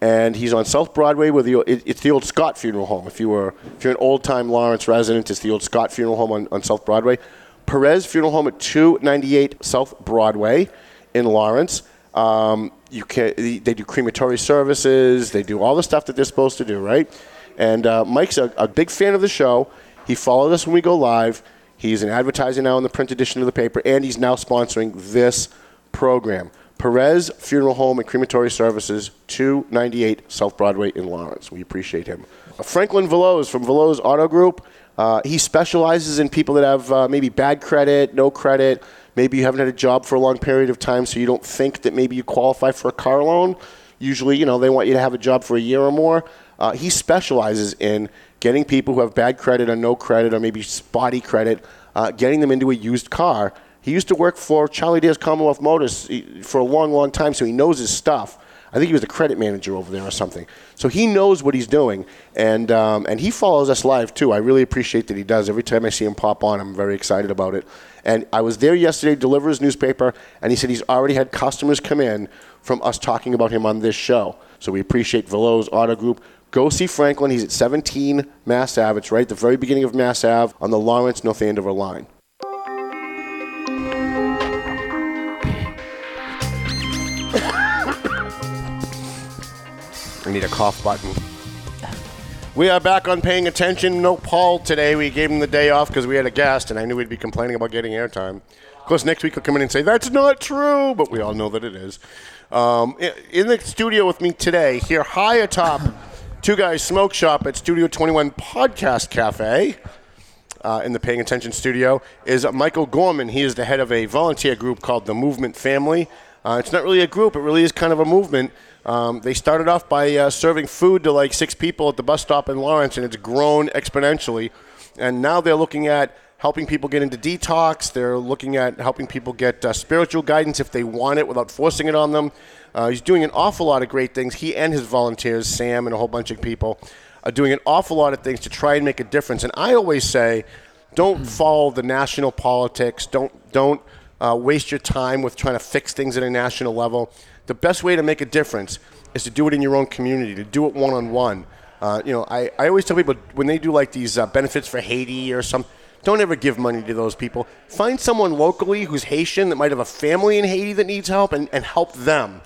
And he's on South Broadway with the it, it's the old Scott Funeral Home. If you were if you're an old time Lawrence resident, it's the old Scott Funeral Home on, on South Broadway. Perez Funeral Home at 298 South Broadway in Lawrence. Um, you can they do crematory services. They do all the stuff that they're supposed to do, right? And uh, Mike's a, a big fan of the show. He followed us when we go live. He's an advertiser now in the print edition of the paper, and he's now sponsoring this program. Perez Funeral Home and Crematory Services, 298 South Broadway in Lawrence. We appreciate him. Franklin Veloz from Veloz Auto Group. Uh, he specializes in people that have uh, maybe bad credit, no credit. Maybe you haven't had a job for a long period of time, so you don't think that maybe you qualify for a car loan. Usually, you know, they want you to have a job for a year or more. Uh, he specializes in getting people who have bad credit or no credit or maybe spotty credit, uh, getting them into a used car. He used to work for Charlie Dare's Commonwealth Motors for a long, long time, so he knows his stuff. I think he was the credit manager over there or something. So he knows what he's doing, and um, and he follows us live too. I really appreciate that he does. Every time I see him pop on, I'm very excited about it. And I was there yesterday to deliver his newspaper, and he said he's already had customers come in from us talking about him on this show. So we appreciate Veloz Auto Group. Go see Franklin. He's at 17 Mass Ave. It's right at the very beginning of Mass Ave on the Lawrence North Andover line. *coughs* I need a cough button. We are back on paying attention. No Paul today. We gave him the day off because we had a guest, and I knew we'd be complaining about getting airtime. Of course, next week he'll come in and say that's not true, but we all know that it is. Um, in the studio with me today, here high atop Two Guys Smoke Shop at Studio 21 Podcast Cafe. Uh, in the Paying Attention studio is Michael Gorman. He is the head of a volunteer group called the Movement Family. Uh, it's not really a group; it really is kind of a movement. Um, they started off by uh, serving food to like six people at the bus stop in Lawrence, and it's grown exponentially. And now they're looking at helping people get into detox. They're looking at helping people get uh, spiritual guidance if they want it without forcing it on them. Uh, he's doing an awful lot of great things. He and his volunteers, Sam and a whole bunch of people, are doing an awful lot of things to try and make a difference. And I always say, don't follow the national politics. Don't don't uh, waste your time with trying to fix things at a national level. The best way to make a difference is to do it in your own community, to do it one on one. You know, I, I always tell people when they do like these uh, benefits for Haiti or some, don't ever give money to those people. Find someone locally who's Haitian that might have a family in Haiti that needs help and, and help them.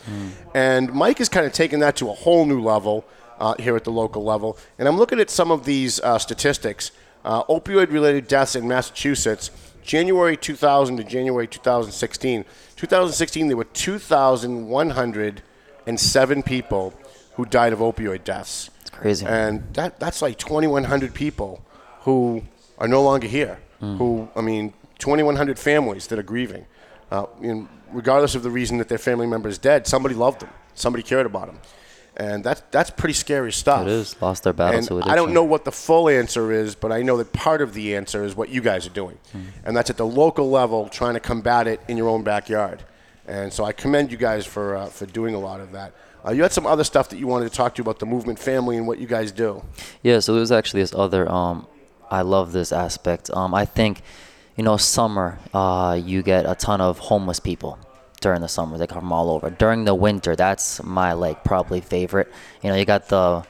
And Mike has kind of taken that to a whole new level uh, here at the local level. And I'm looking at some of these uh, statistics. Uh, opioid related deaths in Massachusetts, January 2000 to January 2016. 2016, there were 2,107 people who died of opioid deaths. It's crazy. And that, that's like 2,100 people who are no longer here. Hmm. Who, I mean, 2,100 families that are grieving. Uh, and regardless of the reason that their family member is dead, somebody loved them. Somebody cared about them. And that's, that's pretty scary stuff. It is. Lost their battle And I don't know what the full answer is, but I know that part of the answer is what you guys are doing. Hmm. And that's at the local level, trying to combat it in your own backyard. And so I commend you guys for, uh, for doing a lot of that. Uh, you had some other stuff that you wanted to talk to about the movement family and what you guys do. Yeah, so there's actually this other. Um, I love this aspect. Um, I think, you know, summer, uh, you get a ton of homeless people during the summer. They come from all over. During the winter, that's my like probably favorite. You know, you got the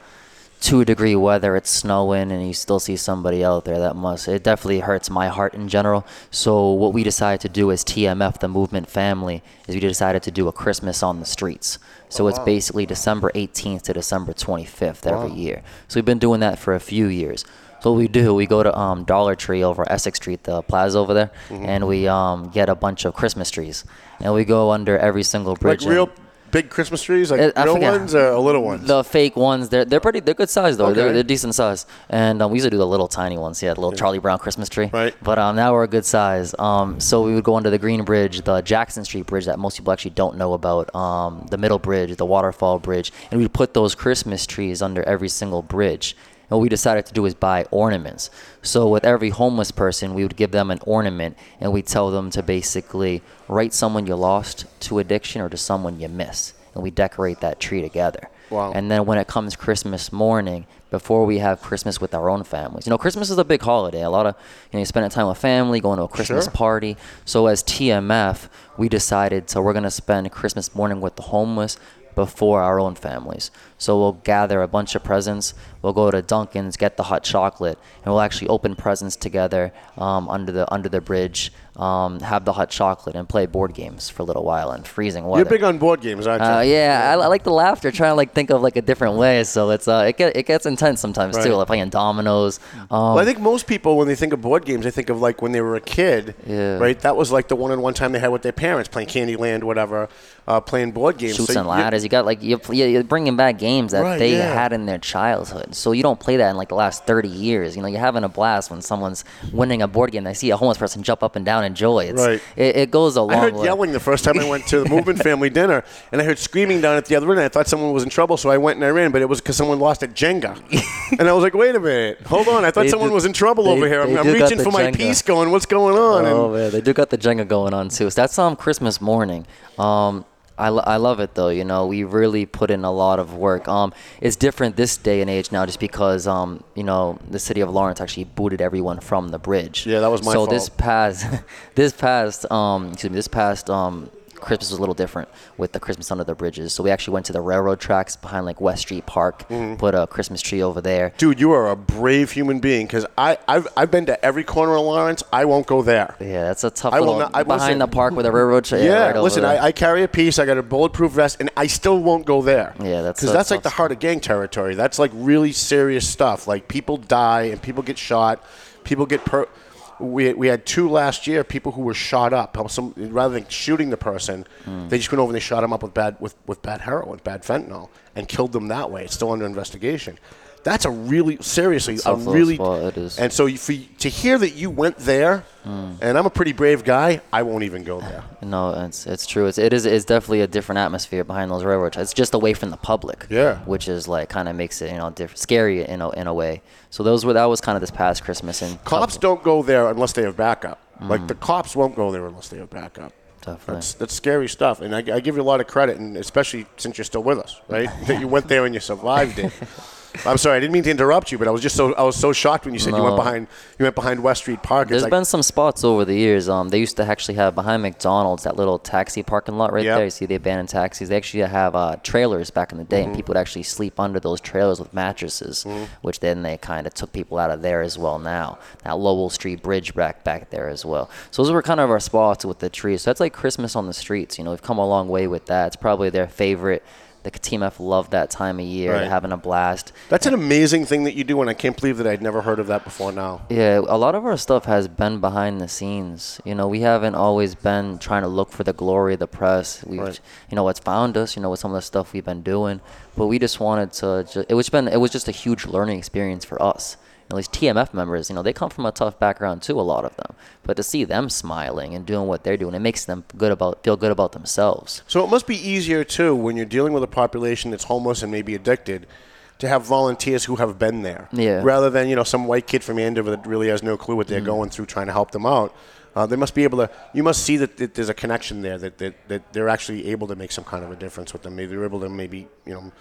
two degree weather, it's snowing, and you still see somebody out there. That must it definitely hurts my heart in general. So what we decided to do as TMF, the movement family, is we decided to do a Christmas on the streets. So it's basically December 18th to December 25th every year. So we've been doing that for a few years. So what we do, we go to um, Dollar Tree over Essex Street, the plaza over there, and we um, get a bunch of Christmas trees, and we go under every single bridge. and- real big Christmas trees, like I real forget. ones or little ones? The fake ones, they're they're pretty they're good size though. They're, they're decent size. And um, we used to do the little tiny ones. Yeah, the little Charlie Brown Christmas tree. Right. But um, now we're a good size. Um, so we would go under the Green Bridge, the Jackson Street Bridge that most people actually don't know about. Um, the Middle Bridge, the Waterfall Bridge, and we'd put those Christmas trees under every single bridge. What we decided to do is buy ornaments. So with every homeless person, we would give them an ornament, and we tell them to basically write someone you lost to addiction or to someone you miss, and we decorate that tree together. Wow. And then when it comes Christmas morning, before we have Christmas with our own families, you know, Christmas is a big holiday. A lot of, you know, you spend time with family, going to a Christmas Sure. party. So as TMF, we decided so we're gonna spend Christmas morning with the homeless before our own families. So we'll gather a bunch of presents. We'll go to Dunkin's, get the hot chocolate, and we'll actually open presents together um, under the under the bridge. Um, have the hot chocolate and play board games for a little while in freezing weather. You're big on board games, aren't you? Uh, yeah, I, I like the laughter. Trying to like think of like a different way. So it's uh, it get, it gets intense sometimes too. Like playing dominoes. Um, Well, I think most people, when they think of board games, they think of like when they were a kid, Yeah. right? That was like the one-on-one time they had with their parents, playing Candyland, whatever, uh, playing board games. Chutes So and ladders. You got like you yeah, you're bringing back games that Right, they yeah. had in their childhood. So you don't play that in like the last 30 years. You know, you're having a blast when someone's winning a board game. I see a homeless person jump up and down in joy. It's, Right. It, it goes a long I heard way. yelling the first time I went to the movement *laughs* family dinner, and I heard screaming down at the other end. I thought someone was in trouble, so I went and I ran, but it was because someone lost at Jenga. *laughs* and I was like, wait a minute, hold on. I thought They someone do- was in trouble they- over here. I'm, I'm reaching for my piece going, what's going on? Oh And man, they do got the Jenga going on too. So that's um Christmas morning. Um, I, lo- I love it though. You know, we really put in a lot of work. Um, it's different this day and age now, just because um, you know, the city of Lawrence actually booted everyone from the bridge. Yeah, that was my so fault. this past, *laughs* this past um, excuse me, this past um. Christmas was a little different with the Christmas under the bridges. So we actually went to the railroad tracks behind like West Street Park, Mm-hmm. put a Christmas tree over there. Dude, you are a brave human being because I've, I've been to every corner of Lawrence. I won't go there. Yeah, that's a tough I will not- I- behind listen. the park with a railroad track. Yeah, right listen. I, I carry a piece. I got a bulletproof vest, and I still won't go there. Yeah, that's because a that's like the heart of gang territory. That's like really serious stuff. Like people die and people get shot. People get per. We, we had two last year. People who were shot up. Some rather than shooting the person, Hmm. they just went over and they shot them up with bad with, with bad heroin, bad fentanyl, and killed them that way. It's still under investigation. That's a really seriously It's a really spot, and so for, to hear that you went there, Hmm. and I'm a pretty brave guy, I won't even go there. *laughs* No, it's it's true. It's it is it's definitely a different atmosphere behind those railroad tracks. It's just away from the public. Yeah. Which is like kind of makes it you know diff- scary in a in a way. So those were that was kind of this past Christmas and Cops don't go there unless they have backup. Like the cops won't go there unless they have backup. Definitely. That's that's scary stuff, and I, I give you a lot of credit, and especially since you're still with us, right? *laughs* that you went there and you survived it. *laughs* I'm sorry, I didn't mean to interrupt you, but I was just so I was so shocked when you said you went behind you went behind West Street Park. There's like, been some spots over the years. Um, they used to actually have behind McDonald's that little taxi parking lot right Yep. there. You see the abandoned taxis. They actually have uh, trailers back in the day, Mm-hmm. and people would actually sleep under those trailers with mattresses, which then they kind of took people out of there as well. Now that Lowell Street Bridge back back there as well. So those were kind of our spots with the trees. So that's like Christmas on the streets. You know, we've come a long way with that. It's probably their favorite. The TMF love that time of year. Right. Having a blast. that's an amazing thing that you do, and I can't believe that I'd never heard of that before. Now, Yeah, a lot of our stuff has been behind the scenes. You know, we haven't always been trying to look for the glory of the press. We've, Right. you know, what's found us. You know, with some of the stuff we've been doing, but we just wanted to. Ju- it was been. It was just a huge learning experience for us. At least TMF members, you know, they come from a tough background too. A lot of them, but to see them smiling and doing what they're doing, it makes them good about feel good about themselves. so it must be easier too when you're dealing with a population that's homeless and maybe addicted. To have volunteers who have been there, Yeah. rather than you know some white kid from Andover that really has no clue what they're going through, trying to help them out. Uh, they must be able to. You must see that, that there's a connection there. That, that that they're actually able to make some kind of a difference with them. Maybe they're able to maybe you know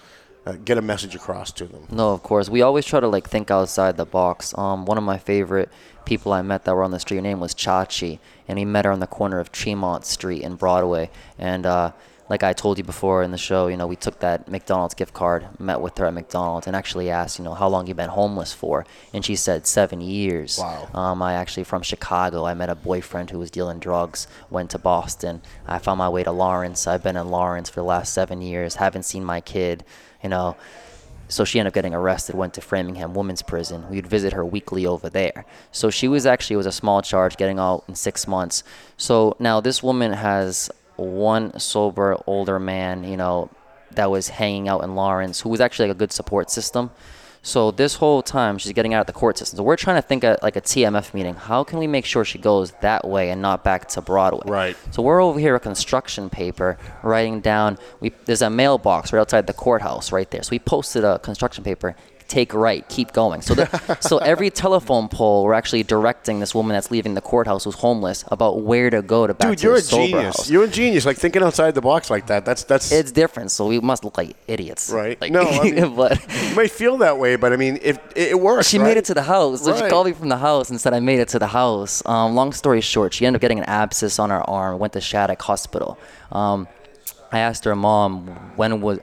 uh, get a message across to them. No, of course. We always try to like think outside the box. Um, one of my favorite people I met that were on the street, her name was Chachi, and we met her on the corner of Tremont Street and Broadway. And uh, like I told you before in the show, you know, we took that McDonald's gift card, met with her at McDonald's, and actually asked, you know, how long you been homeless for, and she said seven years. Wow. Um, I actually from Chicago. I met a boyfriend who was dealing drugs. Went to Boston. I found my way to Lawrence. I've been in Lawrence for the last seven years. Haven't seen my kid. You know, so she ended up getting arrested, went to Framingham Women's Prison. We'd visit her weekly over there. So she was actually it was a small charge, getting out in six months. So now this woman has one sober older man, you know, that was hanging out in Lawrence, who was actually like a good support system. So this whole time she's getting out of the court system. So we're trying to think of like a TMF meeting. How can we make sure she goes that way and not back to Broadway? Right. So we're over here a construction paper writing down. We there's a mailbox right outside the courthouse right there. So we posted a construction paper. Take right, keep going. So, the, *laughs* so every telephone pole, we're actually directing this woman that's leaving the courthouse who's homeless about where to go to back Dude, to you're a genius. house. You're a genius. Like thinking outside the box like that. That's that's It's different, so we must look like idiots. right. Like, no, I *laughs* mean, *laughs* but you might feel that way, but I mean, if it, it works. she right? made it to the house. So she called me from the house and said I made it to the house. Um, long story short, she ended up getting an abscess on her arm. Went to Shattuck Hospital. Um, I asked her mom when was.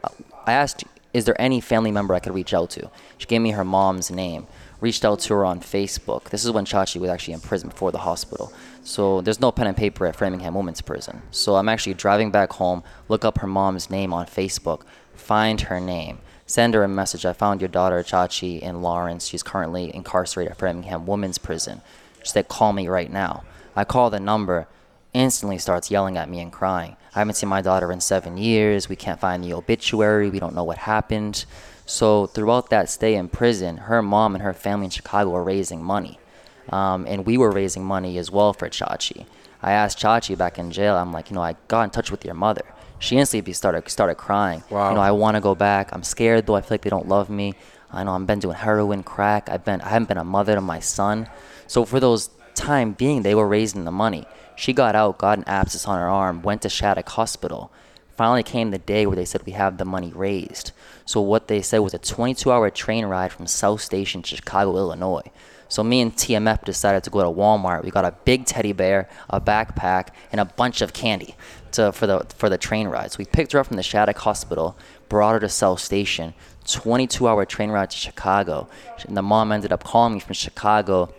I asked, is there any family member I could reach out to? She gave me her mom's name. Reached out to her on Facebook. This is when Chachi was actually in prison before the hospital. So there's no pen and paper at Framingham Women's Prison. So I'm actually driving back home, look up her mom's name on Facebook, find her name, send her a message. I found your daughter Chachi in Lawrence. She's currently incarcerated at Framingham Women's Prison. She said, call me right now. I call the number, instantly starts yelling at me and crying. I haven't seen my daughter in seven years. We can't find the obituary. We don't know what happened. So throughout that stay in prison, her mom and her family in Chicago were raising money. Um, and we were raising money as well for Chachi. I asked Chachi back in jail, I'm like, you know, I got in touch with your mother. She instantly started started crying. Wow. You know, I want to go back. I'm scared though. I feel like they don't love me. I know I've been doing heroin, crack. I've been I haven't been a mother to my son. So for those time being, they were raising the money. She got out, got an abscess on her arm, went to Shattuck Hospital. Finally came the day where they said we have the money raised. So what they said was a 22-hour train ride from South Station to Chicago, Illinois. So me and TMF decided to go to Walmart. We got a big teddy bear, a backpack, and a bunch of candy to for the for the train ride. So we picked her up from the Shattuck Hospital, brought her to South Station. 22-hour train ride to Chicago. And the mom ended up calling me from Chicago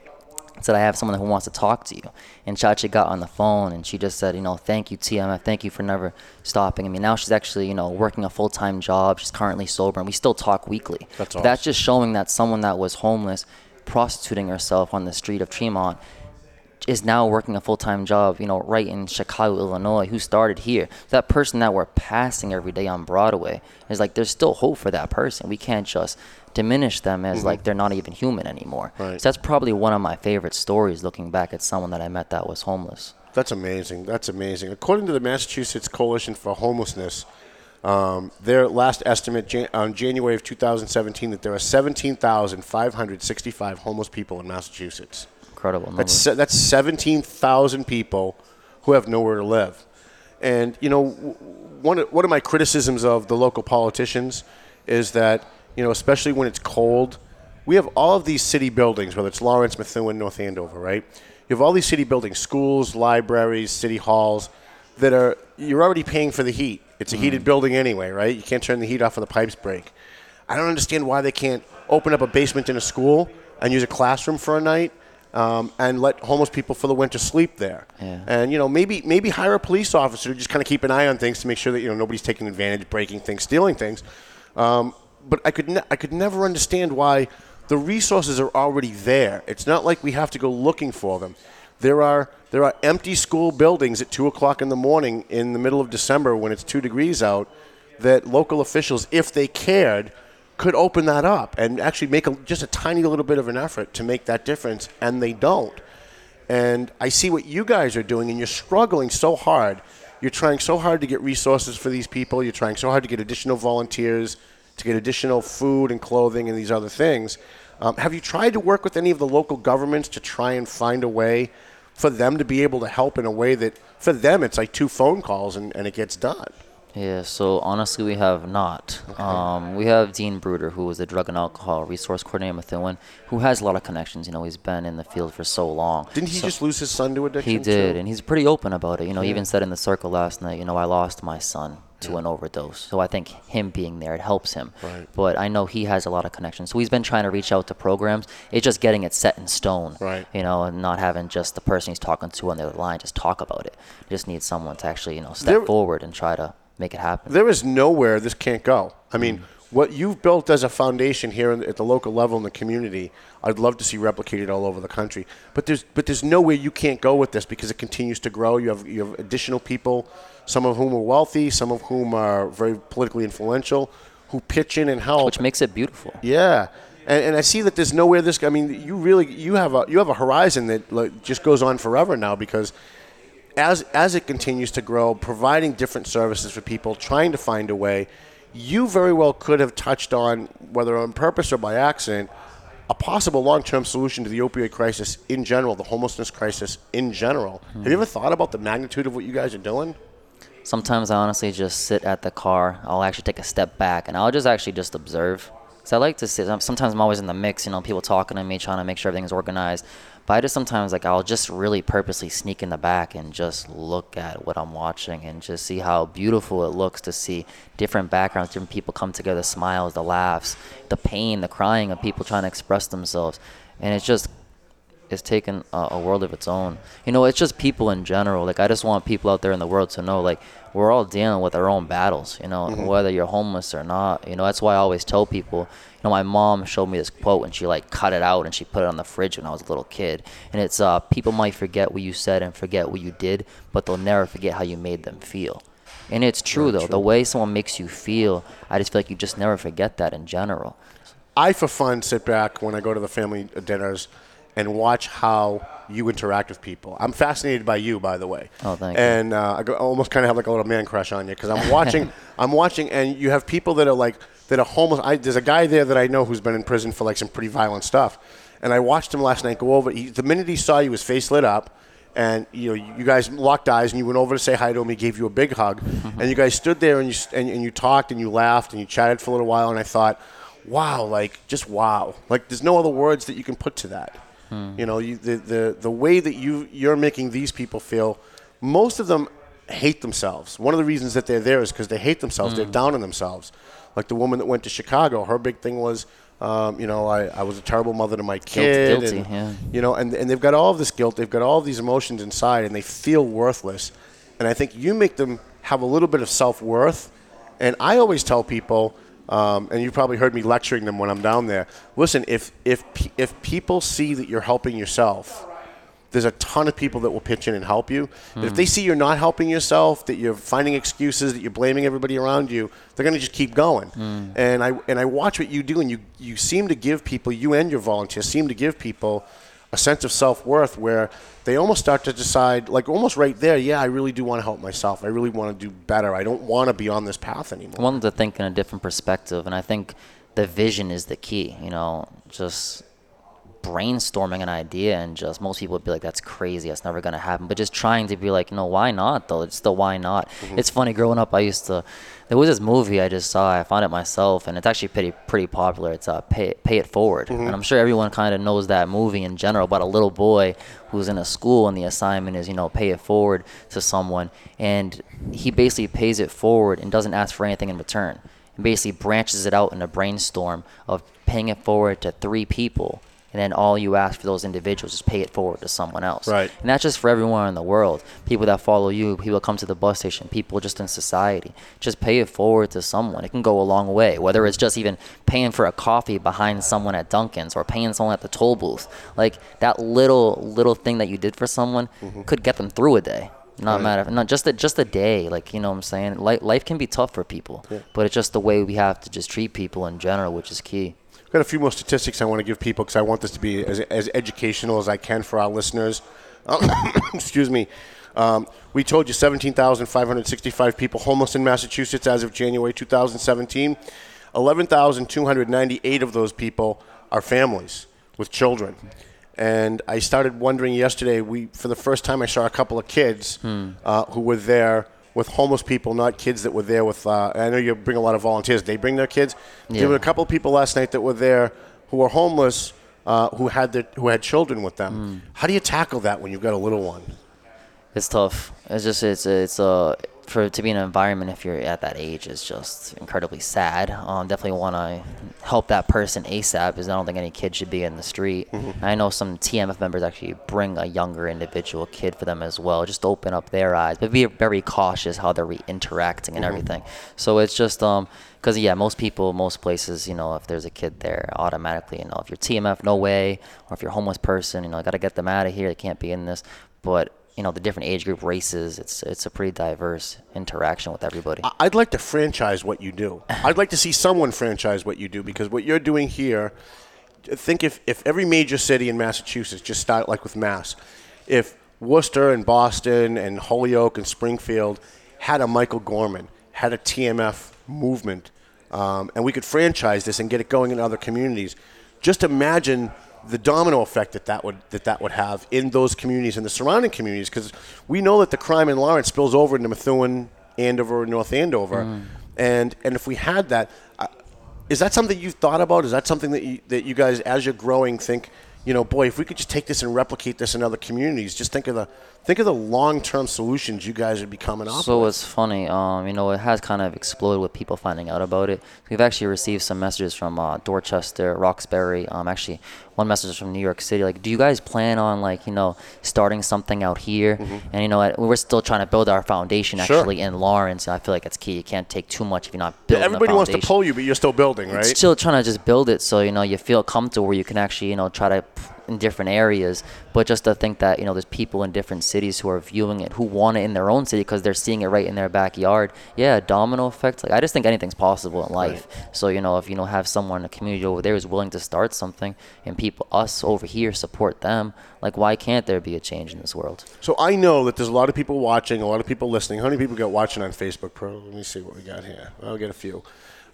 said, I have someone who wants to talk to you. And Chachi got on the phone and she just said, you know, thank you, TMF. Thank you for never stopping. I mean, now she's actually, you know, working a full time job. She's currently sober and we still talk weekly. That's But That's just showing that someone that was homeless, prostituting herself on the street of Tremont, is now working a full time job, you know, right in Chicago, Illinois, who started here. That person that we're passing every day on Broadway is like, there's still hope for that person. We can't just diminish them as like they're not even human anymore. Mm-hmm. Right. So that's probably one of my favorite stories looking back at someone that I met that was homeless. That's amazing. That's amazing. According to the Massachusetts Coalition for Homelessness, um, their last estimate Jan- on January of 2017 that there are 17,565 homeless people in Massachusetts. Incredible. Number. That's se- that's 17,000 people who have nowhere to live. And you know, one of, one of my criticisms of the local politicians is that you know, especially when it's cold, we have all of these city buildings, whether it's Lawrence, Methuen, North Andover, right? You have all these city buildings, schools, libraries, city halls, that are you're already paying for the heat. It's a mm-hmm. heated building anyway, right? You can't turn the heat off when the pipes break. I don't understand why they can't open up a basement in a school and use a classroom for a night um, and let homeless people for the winter sleep there. Yeah. And you know, maybe maybe hire a police officer to just kind of keep an eye on things to make sure that you know nobody's taking advantage, breaking things, stealing things. Um, but I could ne- I could never understand why the resources are already there. It's not like we have to go looking for them. There are there are empty school buildings at two o'clock in the morning in the middle of December when it's two degrees out. That local officials, if they cared, could open that up and actually make a, just a tiny little bit of an effort to make that difference, and they don't. And I see what you guys are doing, and you're struggling so hard. You're trying so hard to get resources for these people. You're trying so hard to get additional volunteers, to get additional food and clothing and these other things. Um, have you tried to work with any of the local governments to try and find a way for them to be able to help in a way that, for them, it's like two phone calls and, and it gets done? Yeah, so honestly, we have not. Um, we have Dean Bruder, who is the drug and alcohol resource coordinator in Methuen, who has a lot of connections. You know, he's been in the field for so long. Didn't he So- just lose his son to addiction? He did, too? and he's pretty open about it. You know, he even said in the circle last night, you know, I lost my son to an overdose. So I think him being there, it helps him. Right. But I know he has a lot of connections. So he's been trying to reach out to programs. It's just getting it set in stone. Right. You know, and not having just the person he's talking to on the other line just talk about it. Just need someone to actually, you know, step There- forward and try to make it happen. There is nowhere this can't go. I mean, mm. what you've built as a foundation here in, at the local level in the community, I'd love to see replicated all over the country. But there's but there's nowhere you can't go with this because it continues to grow. You have you have additional people, some of whom are wealthy, some of whom are very politically influential, who pitch in and help. Which makes it beautiful. Yeah. And, and I see that there's nowhere this. I mean, you really you have a you have a horizon that like, just goes on forever now because as as it continues to grow, providing different services for people, trying to find a way, you very well could have touched on whether on purpose or by accident a possible long-term solution to the opioid crisis in general, the homelessness crisis in general. Have you ever thought about the magnitude of what you guys are doing? Sometimes I honestly just sit at the car. I'll actually take a step back and I'll just actually just observe. So I like to sit. Sometimes I'm always in the mix, you know, people talking to me, trying to make sure everything's organized. But I just sometimes like I'll just really purposely sneak in the back and just look at what I'm watching and just see how beautiful it looks to see different backgrounds, different people come together, the smiles, the laughs, the pain, the crying of people trying to express themselves, and it's just it's taken a, a world of its own. You know, it's just people in general. Like I just want people out there in the world to know, like we're all dealing with our own battles. You know, Mhm. whether you're homeless or not. You know, that's why I always tell people. Know, my mom showed me this quote and she like cut it out and she put it on the fridge when I was a little kid. And it's uh, people might forget what you said and forget what you did, but they'll never forget how you made them feel. And it's true though. The way someone makes you feel, I just feel like you just never forget that in general. I, for fun, sit back when I go to the family dinners and watch how you interact with people. I'm fascinated by you, by the way. Oh, thank you. and uh, I go, almost kind of have like a little man crush on you because I'm watching. *laughs* I'm watching, and you have people that are like that are homeless. I, there's a guy there that I know who's been in prison for like some pretty violent stuff, and I watched him last night go over. He, the minute he saw you, his face lit up. And you know, you guys locked eyes, and you went over to say hi to him. He gave you a big hug, Mm-hmm. and you guys stood there and you and, and you talked and you laughed and you chatted for a little while. And I thought, wow, like just wow, like there's no other words that you can put to that. Hmm. You know, you, the, the the way that you you're making these people feel, most of them hate themselves. One of the reasons that they're there is because they hate themselves. They're Hmm. down on themselves. Like the woman that went to Chicago, her big thing was, um, you know, I, I was a terrible mother to my kid. guilty, and, yeah. You know, and, and they've got all of this guilt. They've got all of these emotions inside, and they feel worthless. And I think you make them have a little bit of self worth. And I always tell people, um, and you probably heard me lecturing them when I'm down there. Listen, if if if people see that you're helping yourself, there's a ton of people that will pitch in and help you. But If they see you're not helping yourself, that you're finding excuses, that you're blaming everybody around you, they're going to just keep going. Hmm. And I and I watch what you do, and you you seem to give people, you and your volunteers seem to give people a sense of self worth where they almost start to decide, like almost right there, yeah, I really do want to help myself. I really want to do better. I don't want to be on this path anymore. I wanted to think in a different perspective, and I think the vision is the key. You know, just brainstorming an idea, and just most people would be like, "That's crazy. That's never gonna happen." But just trying to be like, you know, why not though? It's the why not. It's funny. Growing up, I used to. There was this movie I just saw. I found it myself, and it's actually pretty pretty popular. It's uh, Pay Pay It Forward, and I'm sure everyone kind of knows that movie in general about a little boy who's in a school, and the assignment is you know pay it forward to someone, and he basically pays it forward and doesn't ask for anything in return and basically branches it out in a brainstorm of paying it forward to three people. And then all you ask for those individuals is pay it forward to someone else. Right. And that's just for everyone in the world. People that follow you, people that come to the bus station, people just in society. Just pay it forward to someone. It can go a long way. Whether it's just even paying for a coffee behind someone at Dunkin's or paying someone at the toll booth. Like that little little thing that you did for someone mm-hmm. could get them through a day. Not Right. matter, not just a, just a day. Like you know, what I'm saying life, life can be tough for people, but it's just the way we have to just treat people in general, which is key. I've got a few more statistics I want to give people because I want this to be as, as educational as I can for our listeners. Um, *coughs* excuse me. Um, we told you 17,565 people homeless in Massachusetts as of January 2017. 11,298 of those people are families with children. And I started wondering yesterday. We, for the first time, I saw a couple of kids uh, who were there with homeless people, not kids that were there with. Uh, I know you bring a lot of volunteers. They bring their kids. There were a couple of people last night that were there who were homeless, uh, who had their, who had children with them. How do you tackle that when you've got a little one? It's tough. It's just it's it's uh for to be in an environment if you're at that age is just incredibly sad. Um, definitely want to help that person ASAP because I don't think any kid should be in the street. Mhm. I know some TMF members actually bring a younger individual kid for them as well, just to open up their eyes, but be very cautious how they're re- interacting and Mhm. everything. So it's just um. Because yeah, most people, most places, you know, if there's a kid there, automatically, you know, if you're TMF, no way, or if you're a homeless person, you know, I got to get them out of here. They can't be in this. But you know, the different age group, races, it's it's a pretty diverse interaction with everybody. I'd like to franchise what you do. I'd like to see someone franchise what you do because what you're doing here. Think if, if every major city in Massachusetts just start like with Mass, if Worcester and Boston and Holyoke and Springfield had a Michael Gorman, had a TMF movement, um, and we could franchise this and get it going in other communities. Just imagine the domino effect that that would that that would have in those communities and the surrounding communities, because we know that the crime in Lawrence spills over into Methuen, Andover, North Andover, Mm. and and if we had that, uh, is that something you've thought about? Is that something that you, that you guys, as you're growing, think, you know, boy, if we could just take this and replicate this in other communities, just think of the think of the long-term solutions you guys would be coming up with. So with. it's funny, um, you know, it has kind of exploded with people finding out about it. We've actually received some messages from uh, Dorchester, Roxbury, um, actually one message from New York City. Like, do you guys plan on like, you know, starting something out here? And you know, we're still trying to build our foundation Mm-hmm. Sure. actually in Lawrence. I feel like it's key. You can't take too much if you're not Yeah, building. everybody the wants to pull you, but you're still building, right? It's still trying to just build it so you know you feel comfortable where you can actually you know try to in different areas but just to think that you know there's people in different cities who are viewing it who want it in their own city because they're seeing it right in their backyard yeah domino effect like i just think anything's possible in life so you know if you know have someone in a community over there who's willing to start something and people us over here support them like why can't there be a change in this world So I know that there's a lot of people watching, a lot of people listening. How many people got watching on Facebook Pro? Let me see what we got here. I'll get a few.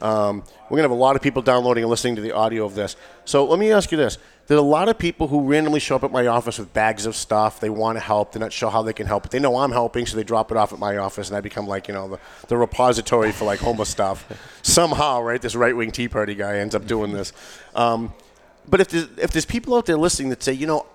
Um, we're gonna have a lot of people downloading and listening to the audio of this. So let me ask you this: There's a lot of people who randomly show up at my office with bags of stuff. They want to help. They're not sure how they can help, but they know I'm helping, so they drop it off at my office, and I become like you know the, the repository for like homeless stuff. *laughs* Somehow, right? This right wing Tea Party guy ends up doing this. Um, but if there's, if there's people out there listening that say, you know,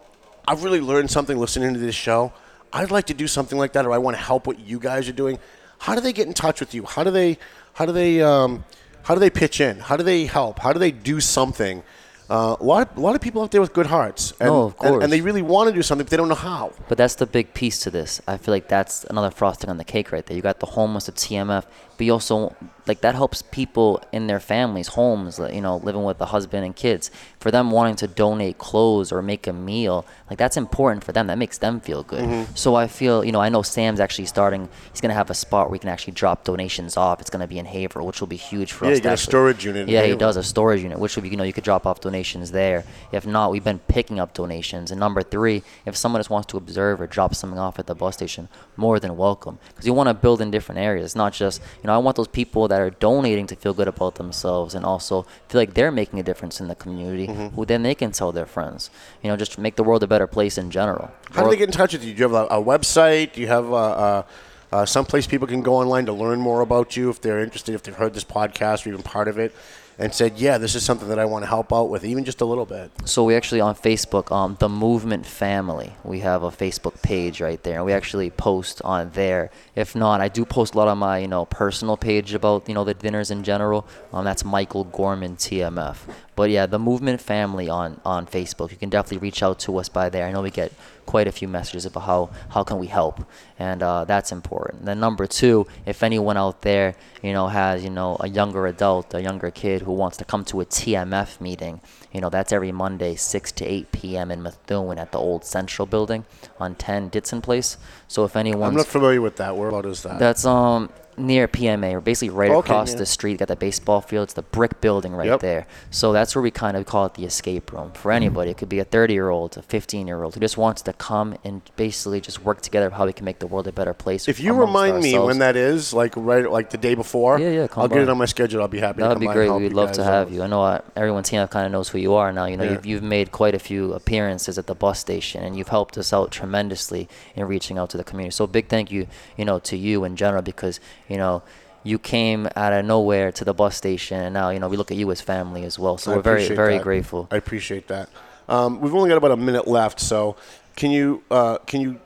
I've really learned something listening to this show. I'd like to do something like that, or I want to help what you guys are doing. How do they get in touch with you? How do they, how do they, um, how do they pitch in? How do they help? How do they do something? Uh, a lot, of, a lot of people out there with good hearts, and, No, of and, course. and they really want to do something, but they don't know how. But that's the big piece to this. I feel like that's another frosting on the cake right there. You got the homeless, the TMF, but you also like that helps people in their families, homes, you know, living with a husband and kids. For them wanting to donate clothes or make a meal, like that's important for them. That makes them feel good. Mhm. So I feel, you know, I know Sam's actually starting. He's gonna have a spot where he can actually drop donations off. It's gonna be in Haverhill, which will be huge for Yeah, us. to a storage unit Yeah, he does a storage unit, which be, you know, you could drop off donations there. If not, we've been picking up donations. And number three, if someone just wants to observe or drop something off at the bus station, more than welcome. Because you want to build in different areas. It's not just, you know, I want those people that are donating to feel good about themselves and also feel like they're making a difference in the community, Mm-hmm. who then they can tell their friends. You know, just make the world a better place in general. How do they get in touch with you? Do you have a, a website? Do you have a, a, a someplace people can go online to learn more about you if they're interested, if they've heard this podcast or even part of it, and said, "Yeah, this is something that I want to help out with, even just a little bit." So we actually on Facebook, um, the Movement Family. We have a Facebook page right there, and we actually post on there. If not, I do post a lot on my you know personal page about you know the dinners in general. Um, that's Michael Gorman TMF. But yeah, the Movement Family on on Facebook. You can definitely reach out to us by there. I know we get quite a few messages about how how can we help, and uh, that's important. Then number two, if anyone out there you know has you know a younger adult, a younger kid who wants to come to a TMF meeting, you know that's every Monday, 6 to 8 p.m. in Methuen at the old Central Building on 10 Ditson Place. So if anyone I'm not familiar with that. Where about is that? that's um near PMA, or basically right Okay, across yeah. the street. Got the baseball field. It's the brick building right Yep. there. So that's where we kind of call it the escape room for anybody. It could be a 30 year old, a 15 year old who just wants to come and basically just work together how we can make the world a better place. If you remind me when that is, like right, like the day before, Yeah, yeah, come I'll get it on my schedule. I'll be happy. That'd come be great. We'd love to have you. I know uh, everyone's here kind of knows who you are now. You know, Yeah. you've, you've made quite a few appearances at the bus station, and you've helped us out tremendously in reaching out to the community. So big thank you, you know, to you in general because you know. You came out of nowhere to the bus station, and now you know we look at you as family as well. So I we're very, very that. grateful. I appreciate that. Um, we've only got about a minute left, so can you uh, can you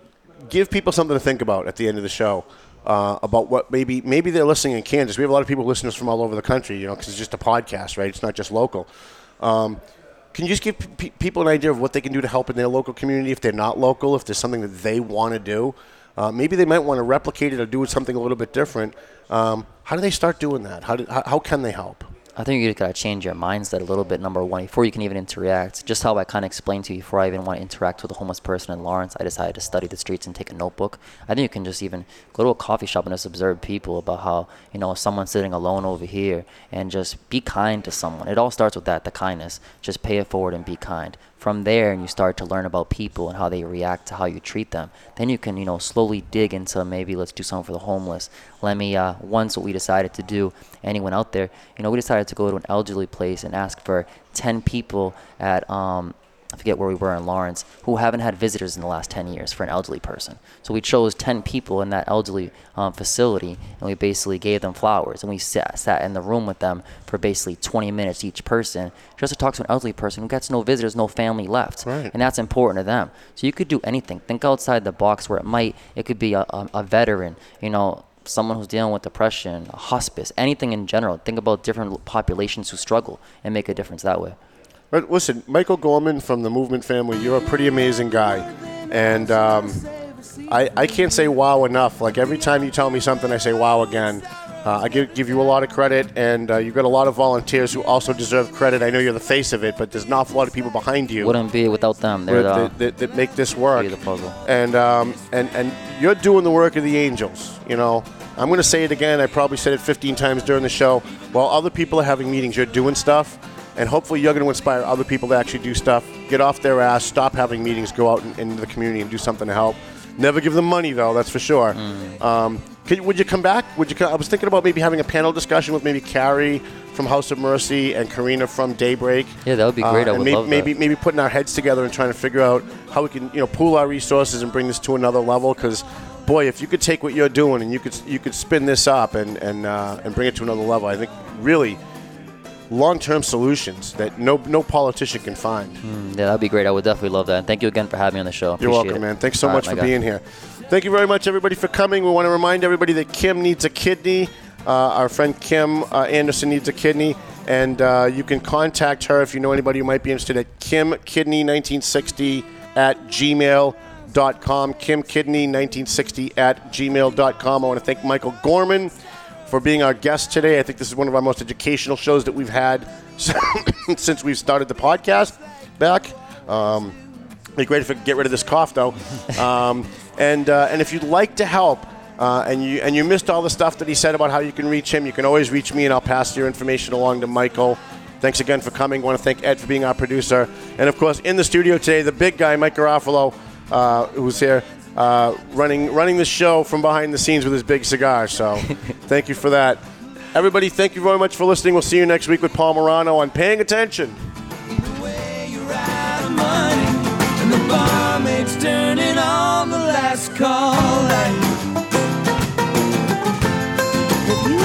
give people something to think about at the end of the show? uh, about what maybe maybe they're listening in Kansas. We have a lot of people us from all over the country, you know, because it's just a podcast, right? It's not just local. Um, can you just give pe- people an idea of what they can do to help in their local community if they're not local, if there's something that they want to do? Uh, maybe they might want to replicate it or do something a little bit different. Um, how do they start doing that? How, do, how, how can they help? I think you gotta change your mindset a little bit. Number one, before you can even interact, just how I kind of explained to you before I even want to interact with a homeless person in Lawrence, I decided to study the streets and take a notebook. I think you can just even go to a coffee shop and just observe people about how you know someone's sitting alone over here and just be kind to someone. It all starts with that, the kindness. Just pay it forward and be kind. From there, and you start to learn about people and how they react to how you treat them. Then you can you know slowly dig into maybe let's do something for the homeless. Let me uh, once what we decided to do. Anyone out there, you know, we decided to go to an elderly place and ask for 10 people at um, I forget where we were in Lawrence, who haven't had visitors in the last 10 years for an elderly person. So we chose 10 people in that elderly um, facility, and we basically gave them flowers, and we sat, sat in the room with them for basically 20 minutes each person, just to talk to an elderly person who gets no visitors, no family left, Right. and that's important to them. So you could do anything. Think outside the box where it might, it could be a, a, a veteran, you know, someone who's dealing with depression, a hospice, anything in general. Think about different populations who struggle and make a difference that way. But listen, Michael Gorman from the Movement family, you're a pretty amazing guy. And um, I, I can't say wow enough. Like every time you tell me something, I say wow again. Uh, I give, give you a lot of credit, and uh, you've got a lot of volunteers who also deserve credit. I know you're the face of it, but there's an awful lot of people behind you Wouldn't be without them. They're that, the, that, that make this work. Be the puzzle. And, um, and, and you're doing the work of the angels. You know, I'm going to say it again. I probably said it 15 times during the show. While other people are having meetings, you're doing stuff. And hopefully, you're going to inspire other people to actually do stuff. Get off their ass, stop having meetings, go out in, into the community and do something to help. Never give them money, though, that's for sure. Mm. Um, can, would you come back? Would you? co- I was thinking about maybe having a panel discussion with maybe Carrie from House of Mercy and Karina from Daybreak. Yeah, that would be great. I would maybe, love that. maybe maybe putting our heads together and trying to figure out how we can you know pool our resources and bring this to another level. Because boy, if you could take what you're doing and you could you could spin this up and and uh, and bring it to another level, I think really long-term solutions that no no politician can find. Mm, yeah, that'd be great. I would definitely love that. And thank you again for having me on the show. You're welcome, it. man. Thanks so All much right, for being here. Thank you very much, everybody, for coming. We want to remind everybody that Kim needs a kidney. Uh, our friend Kim uh, Anderson needs a kidney, and uh, you can contact her if you know anybody who might be interested at kimkidney1960 at gmail.com. Kimkidney1960 at gmail.com. I want to thank Michael Gorman for being our guest today. I think this is one of our most educational shows that we've had *laughs* since we've started the podcast back. Um, It'd be great if I could get rid of this cough, though. *laughs* Um, and uh, and if you'd like to help, uh, and you and you missed all the stuff that he said about how you can reach him, you can always reach me, and I'll pass your information along to Michael. Thanks again for coming. I want to thank Ed for being our producer, and of course, in the studio today, the big guy, Mike Garofalo, uh, who's here. Uh, running running the show from behind the scenes with his big cigar. So, *laughs* thank you for that. Everybody, thank you very much for listening. We'll see you next week with Paul Morano on Paying Attention. And the barmaid's turning on the last call light.